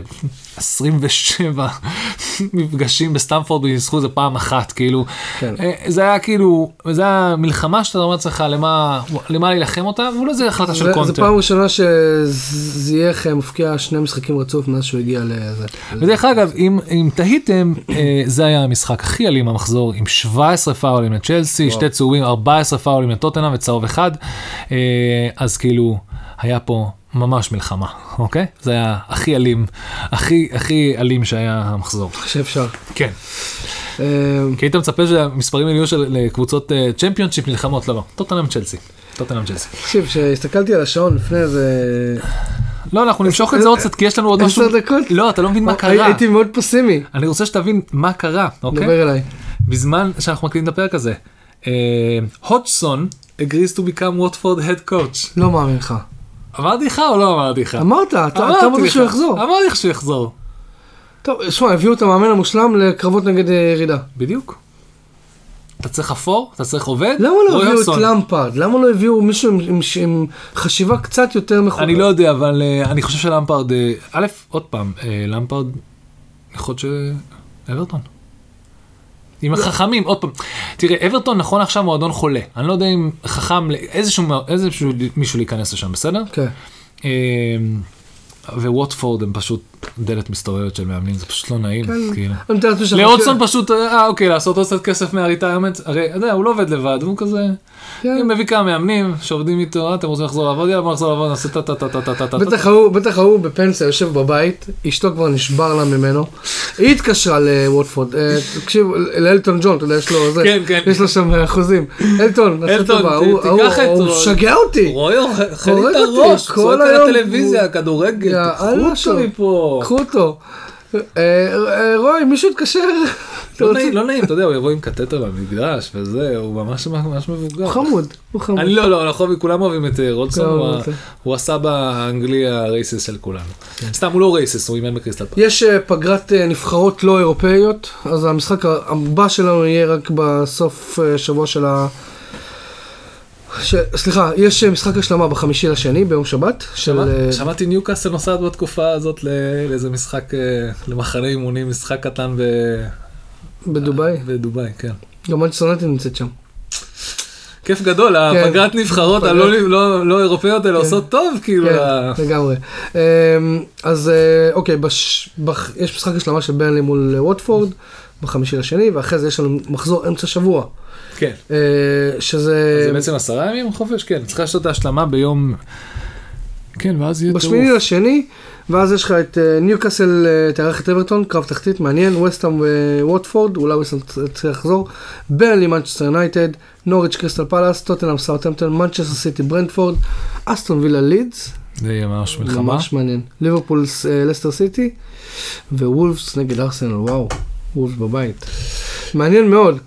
S2: 27 מפגשים בסטמפורד וניצחו איזה פעם אחת, כאילו.
S1: כן.
S2: אה, זה היה כאילו, זה היה מלחמה שאתה אומר לעצמך למה, למה להילחם אותה, ואולי זה החלטה של קונטה.
S1: זה פעם ראשונה שזייח מפקיע שני משחקים רצוף מאז שהוא הגיע לזה.
S2: ודרך אגב, אם, אם תהיתם, אה, זה היה המשחק הכי אלים במחזור, עם 17 פאולים לצ'לסי, שתי צהובים, 14 פאולים לטוטנאם וצהוב אחד, אה, אז כאילו, היה פה ממש מלחמה, אוקיי? זה היה הכי אלים, הכי הכי אלים שהיה המחזור.
S1: שאפשר.
S2: כן.
S1: אה,
S2: כי היית מצפה שהמספרים יהיו של קבוצות צ'מפיונשיפ נלחמות, לא, לא, טוטנאם צ'לסי. טוטנאם צ'לסי.
S1: תקשיב, כשהסתכלתי על השעון לפני איזה
S2: לא, אנחנו נמשוך את זה עוד קצת, כי יש לנו עוד משהו.
S1: עשר דקות,
S2: לא, אתה לא מבין מה
S1: הי-
S2: קרה.
S1: הייתי מאוד פסימי.
S2: אני רוצה שתבין מה קרה, אוקיי?
S1: דבר אליי.
S2: בזמן שאנחנו מקליטים את הפרק הזה, הודג'סון agrees to become ווטפורד head coach.
S1: לא מאמין לך.
S2: אמרתי לך או לא אמרתי לך?
S1: אמרת, אתה אמרת. שהוא יחזור.
S2: אמרתי לך שהוא יחזור.
S1: טוב, שמע, הביאו את המאמן המושלם לקרבות נגד אה, ירידה.
S2: בדיוק. אתה צריך אפור, אתה צריך עובד.
S1: למה לא
S2: רוי
S1: הביאו את. למפרד? למה לא הביאו מישהו עם- עם- עם חשיבה קצת יותר מכונה?
S2: אני לא יודע, אבל אה, אני חושב שלמפרד, אה, א', עוד פעם, אה, למפרד, יכול להיות ש... אברטון. עם החכמים, עוד פעם, תראה, אברטון נכון עכשיו מועדון חולה. אני לא יודע אם חכם, איזשהו, איזשהו מישהו להיכנס לשם, בסדר?
S1: כן.
S2: אה, וווטפורד הם פשוט דלת מסתובבת של מאמנים, זה פשוט לא נעים,
S1: כן.
S2: כאילו. לאודסון פשוט, אה אוקיי, לעשות עוד קצת כסף מהריטיירמנט, הרי, אתה יודע, הוא לא עובד לבד, הוא כזה,
S1: כן.
S2: הוא מביא כמה מאמנים שעובדים איתו, אה, אתם רוצים לחזור לעבוד, יאללה בוא נחזור לעבוד, נעשה טה טה טה טה טה טה טה.
S1: בטח ההוא, בטח ההוא בפנסיה יושב בבית, אשתו כבר נשבר לה ממנו. היא התקשרה לווטפורד, אה, תקשיב, לאלטון ג'ון, אתה יודע, יש לו זה,
S2: כן.
S1: יש לו שם אחוזים. אלטון, נעשה
S2: אלטון,
S1: טובה, ההוא-
S2: את
S1: הוא. משגע אותי.
S2: את
S1: אותי,
S2: הראש, צועק על הטלוויזיה,
S1: יאללה
S2: תקחו אותו
S1: שלו. קחו אותו. אה, אה, רוי, מישהו התקשר.
S2: לא נעים, לא נעים, אתה יודע, הוא יבוא עם קטטר למגרש וזה, הוא ממש ממש מבוגר.
S1: הוא חמוד, הוא חמוד.
S2: אני לא, לא, נכון, כולם אוהבים את אה, רודסון, הוא
S1: אוהבים אותו.
S2: הוא הסבא האנגלי הרייסיס של כולנו. סתם, הוא לא רייסיס, הוא אימן בקריסטל פארק.
S1: יש פגרת נבחרות לא אירופאיות, אז המשחק הבא שלנו יהיה רק בסוף שבוע של ה... ש... סליחה, יש אה, משחק השלמה בחמישי לשני ביום שבת, של... אה,
S2: שמעתי ניוקאסל נוסעת בתקופה הזאת לאיזה משחק, אה, למחנה אימונים, משחק קטן ב-
S1: בדובאי.
S2: בדובאי, כן.
S1: גם מנצ'סטר יונייטד נמצאת שם.
S2: כיף גדול,
S1: כן.
S2: הפגרת נבחרות הלא לא- לא אירופאיות האלה
S1: כן.
S2: עושות טוב, כאילו. ה-
S1: כן, לגמרי. אמ, אז אוקיי, בש... בח... יש משחק השלמה של ברנלי מול ווטפורד בחמישי לשני, ואחרי זה יש לנו מחזור אמצע שבוע,
S2: כן.
S1: אה, שזה...
S2: זה בעצם עשרה ימים חופש? כן, צריך לעשות את ההשלמה ביום... כן, ואז יהיה
S1: בשמיני
S2: טירוף.
S1: לשני, ואז יש לך את אה, ניוקאסל אה, תארח את אברטון, קרב תחתית מעניין, וסטאם וווטפורד, אולי וסטאם צריך לחזור, ברנלי מנצ'סטר יונייטד, נוריץ' קריסטל פלאס, טוטנאם סאוטהמפטון, מנצ'סטר סיטי ברנטפורד, אסטון וילה לידס,
S2: זה יהיה ממש מלחמה.
S1: ממש מעניין, ליברפול לסטר סיטי, ווולפס נגד ארסנל, וואו, וולפס בבית. מעניין מאוד.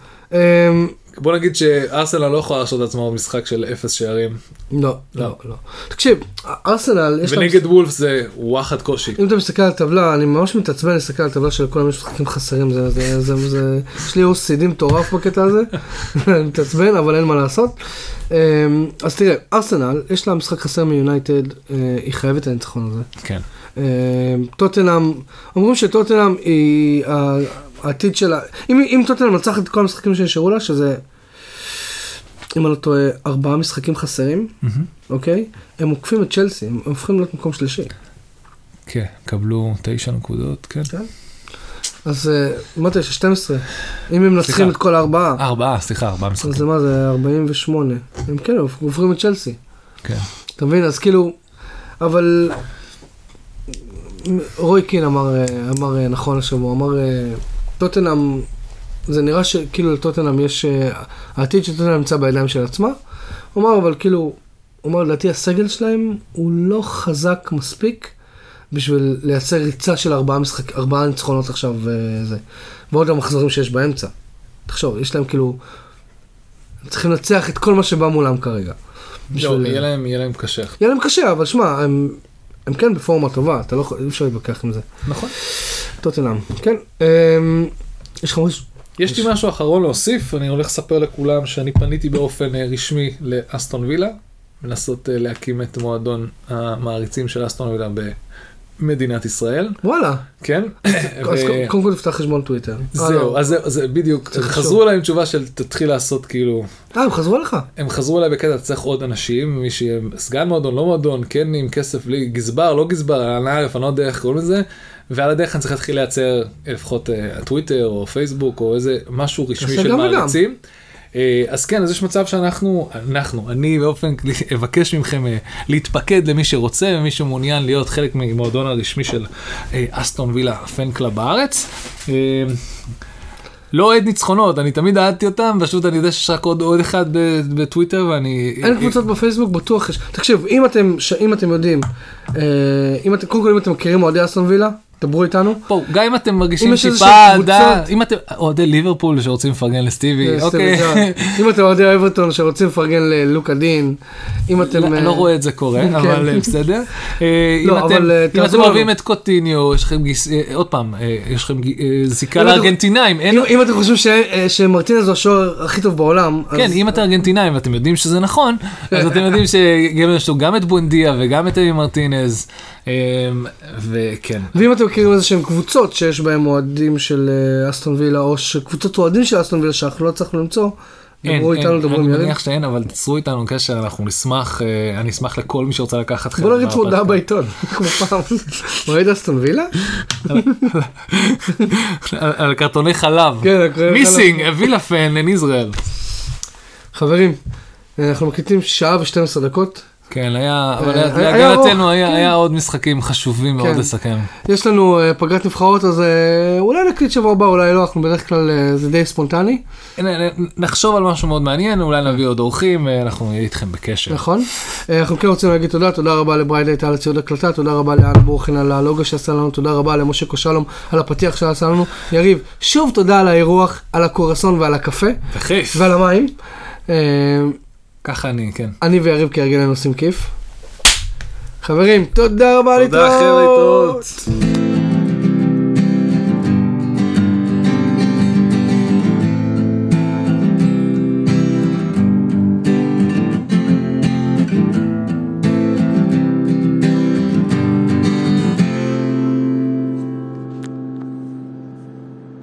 S2: בוא נגיד שארסנל לא יכולה להרשות לעצמה עוד משחק של אפס שערים.
S1: לא, לא, לא. תקשיב, ארסנל, יש.
S2: ונגד וולף זה וואחד קושי.
S1: אם אתה מסתכל על הטבלה, אני ממש מתעצבן להסתכל על הטבלה של כל המשחקים חסרים, זה, זה, זה, זה, יש לי OCD מטורף בקטע הזה, אני מתעצבן, אבל אין מה לעשות. אמ, אז תראה, ארסנל, יש לה משחק חסר מיונייטד, אה, היא חייבת את הניצחון הזה.
S2: כן.
S1: אמ, טוטנאם, אומרים שטוטנאם היא העתיד שלה, אם, אם טוטנאם מנצחת את כל המשחקים שנשארו לה, שזה, אם אני לא טועה, ארבעה משחקים חסרים, אוקיי? הם עוקפים את צ'לסי, הם הופכים להיות מקום שלישי.
S2: כן, קבלו תשע נקודות, כן.
S1: אז אה, מה תשע? 12. אם הם מנצחים. את כל הארבעה,
S2: ארבעה, סליחה, ארבעה
S1: אז
S2: משחקים.
S1: זה מה זה 48. הם כן, הם עוברים את צ'לסי.
S2: כן.
S1: אתה מבין? אז כאילו, אבל רוי קין אמר, אה, אמר אה, נכון השבוע, אמר אה, טוטנאם, זה נראה שכאילו לטוטנאם יש, אה, העתיד של טוטנאם נמצא בידיים של עצמה. הוא אמר, אבל כאילו, הוא אמר, לדעתי הסגל שלהם הוא לא חזק מספיק בשביל לייצר ריצה של ארבעה משחק, ארבעה ניצחונות עכשיו וזה. ועוד המחזורים שיש באמצע. תחשוב, יש להם כאילו, הם צריכים לנצח את כל מה שבא מולם כרגע. בשביל-
S2: יהיה להם- יהיה להם קשה.
S1: יהיה להם קשה, אבל שמע, הם, הם כן בפורמה טובה, אתה לא יכול, אי אפשר להתווכח עם זה.
S2: נכון.
S1: טוטנאם, כן. אמ, יש לך משהו?
S2: יש לי משהו אחרון להוסיף, אני הולך לספר לכולם שאני פניתי באופן אה, רשמי לאסטון וילה, לנסות אה, להקים את מועדון המעריצים של אסטון וילה במדינת ישראל,
S1: וואלה.
S2: כן?
S1: אז
S2: ו-
S1: קודם כל תפתח חשבון טוויטר. אה,
S2: זהו,
S1: לא.
S2: אז זה- בדיוק, חזרו. אליי עם תשובה של תתחיל לעשות כאילו,
S1: אה, הם חזרו אליך?
S2: הם חזרו אליי בקטע צריך עוד אנשים, מי שיהיה סגן מועדון, לא מועדון, כן עם כסף, בלי גזבר, לא גזבר, אני ערף, אני לא יודע איך קוראים לזה, ועל הדרך אני צריך להתחיל לייצר אה, לפחות אה, טוויטר או פייסבוק או איזה משהו רשמי של
S1: גם וגם.
S2: אה, אז כן, אז יש מצב שאנחנו, אנחנו, אני באופן כללי אבקש מכם אה, להתפקד למי שרוצה ומי שמעוניין להיות חלק ממועדון הרשמי של אה, אסטון וילה fan club בארץ. לא אוהד ניצחונות, אני תמיד אהדתי אותם, פשוט אני יודע שיש רק עוד אוהד אחד בטוויטר ואני...
S1: אין קבוצות בפייסבוק, בטוח יש. תקשיב, אם אתם, אם אתם יודעים, אם אתם, קודם כל אם אתם מכירים אוהדי אסטון וילה, דברו איתנו.
S2: פה, גם אם אתם מרגישים
S1: יש
S2: טיפה אהדה, אם אתם אוהדי ליברפול שרוצים לפרגן לסטיבי,
S1: אה,
S2: אוקיי.
S1: אם אתם אוהדי אברטון שרוצים לפרגן ללוקה דין, אם אתם...
S2: לא-
S1: אה,
S2: לא רואה את זה קורה,
S1: כן.
S2: אבל אה, בסדר. אה, אם
S1: לא,
S2: אתם-
S1: אה,
S2: אם אתם אוהבים. את קוטיניו, יש לכם גיס... אה, עוד פעם, אה, יש לכם אה, זיקה לארגנטינאים.
S1: אם אתם חושבים אה, שמרטינז הוא השוער הכי טוב בעולם,
S2: כן, אם אתם ארגנטינאים ואתם יודעים שזה נכון, אז אתם יודעים שיש לו גם את בונדיה וגם את אבי מרטינז, אה, וכן.
S1: ואם אתם מכירים איזה שהם קבוצות שיש בהם אוהדים של אה, אסטון וילה, או שקבוצות אוהדים של אסטון וילה שאנחנו לא הצלחנו למצוא,
S2: אין,
S1: דברו איתנו,
S2: אין,
S1: דברו
S2: אני
S1: עם יריב.
S2: מניח שאין, אבל תצרו איתנו קשר, אנחנו נשמח, אה, אני אשמח לכל מי שרוצה לקחת חלק.
S1: בוא
S2: בפודקאסט.
S1: מודעה בעיתון, כמו פעם. אוהד אסטון וילה?
S2: על על קרטוני חלב.
S1: כן,
S2: מיסינג, וילה פן אין ישראל.
S1: חברים, אנחנו מקליטים שעה ו-12 דקות.
S2: כן, היה, אבל
S1: אה, היה
S2: להערכתנו
S1: ארוך,
S2: היה
S1: כן.
S2: היה עוד משחקים חשובים מאוד
S1: כן.
S2: לסכם.
S1: יש לנו אה, פגרת נבחרות, אז אה, אולי נקליט שבוע הבא, אולי לא, אנחנו בדרך כלל אה, זה די ספונטני,
S2: נחשוב על משהו מאוד מעניין, אולי נביא עוד אורחים, אה, אנחנו נהיה איתכם בקשר.
S1: נכון? אה, אנחנו כן רוצים להגיד תודה, תודה רבה לבריידייט על הציוד הקלטה, תודה רבה לאנה בורחין על הלוגו שעשה לנו, תודה רבה למשה קושלום על הפתיח שעשה לנו. יריב, שוב תודה על האירוח, על הקורסון ועל הקפה
S2: בחיף.
S1: ועל המים.
S2: ככה אני, כן.
S1: אני ויריב כהרגלנו עושים כיף. חברים, תודה רבה
S2: תודה, חבר'ה,
S1: להתראות.
S2: להתראות.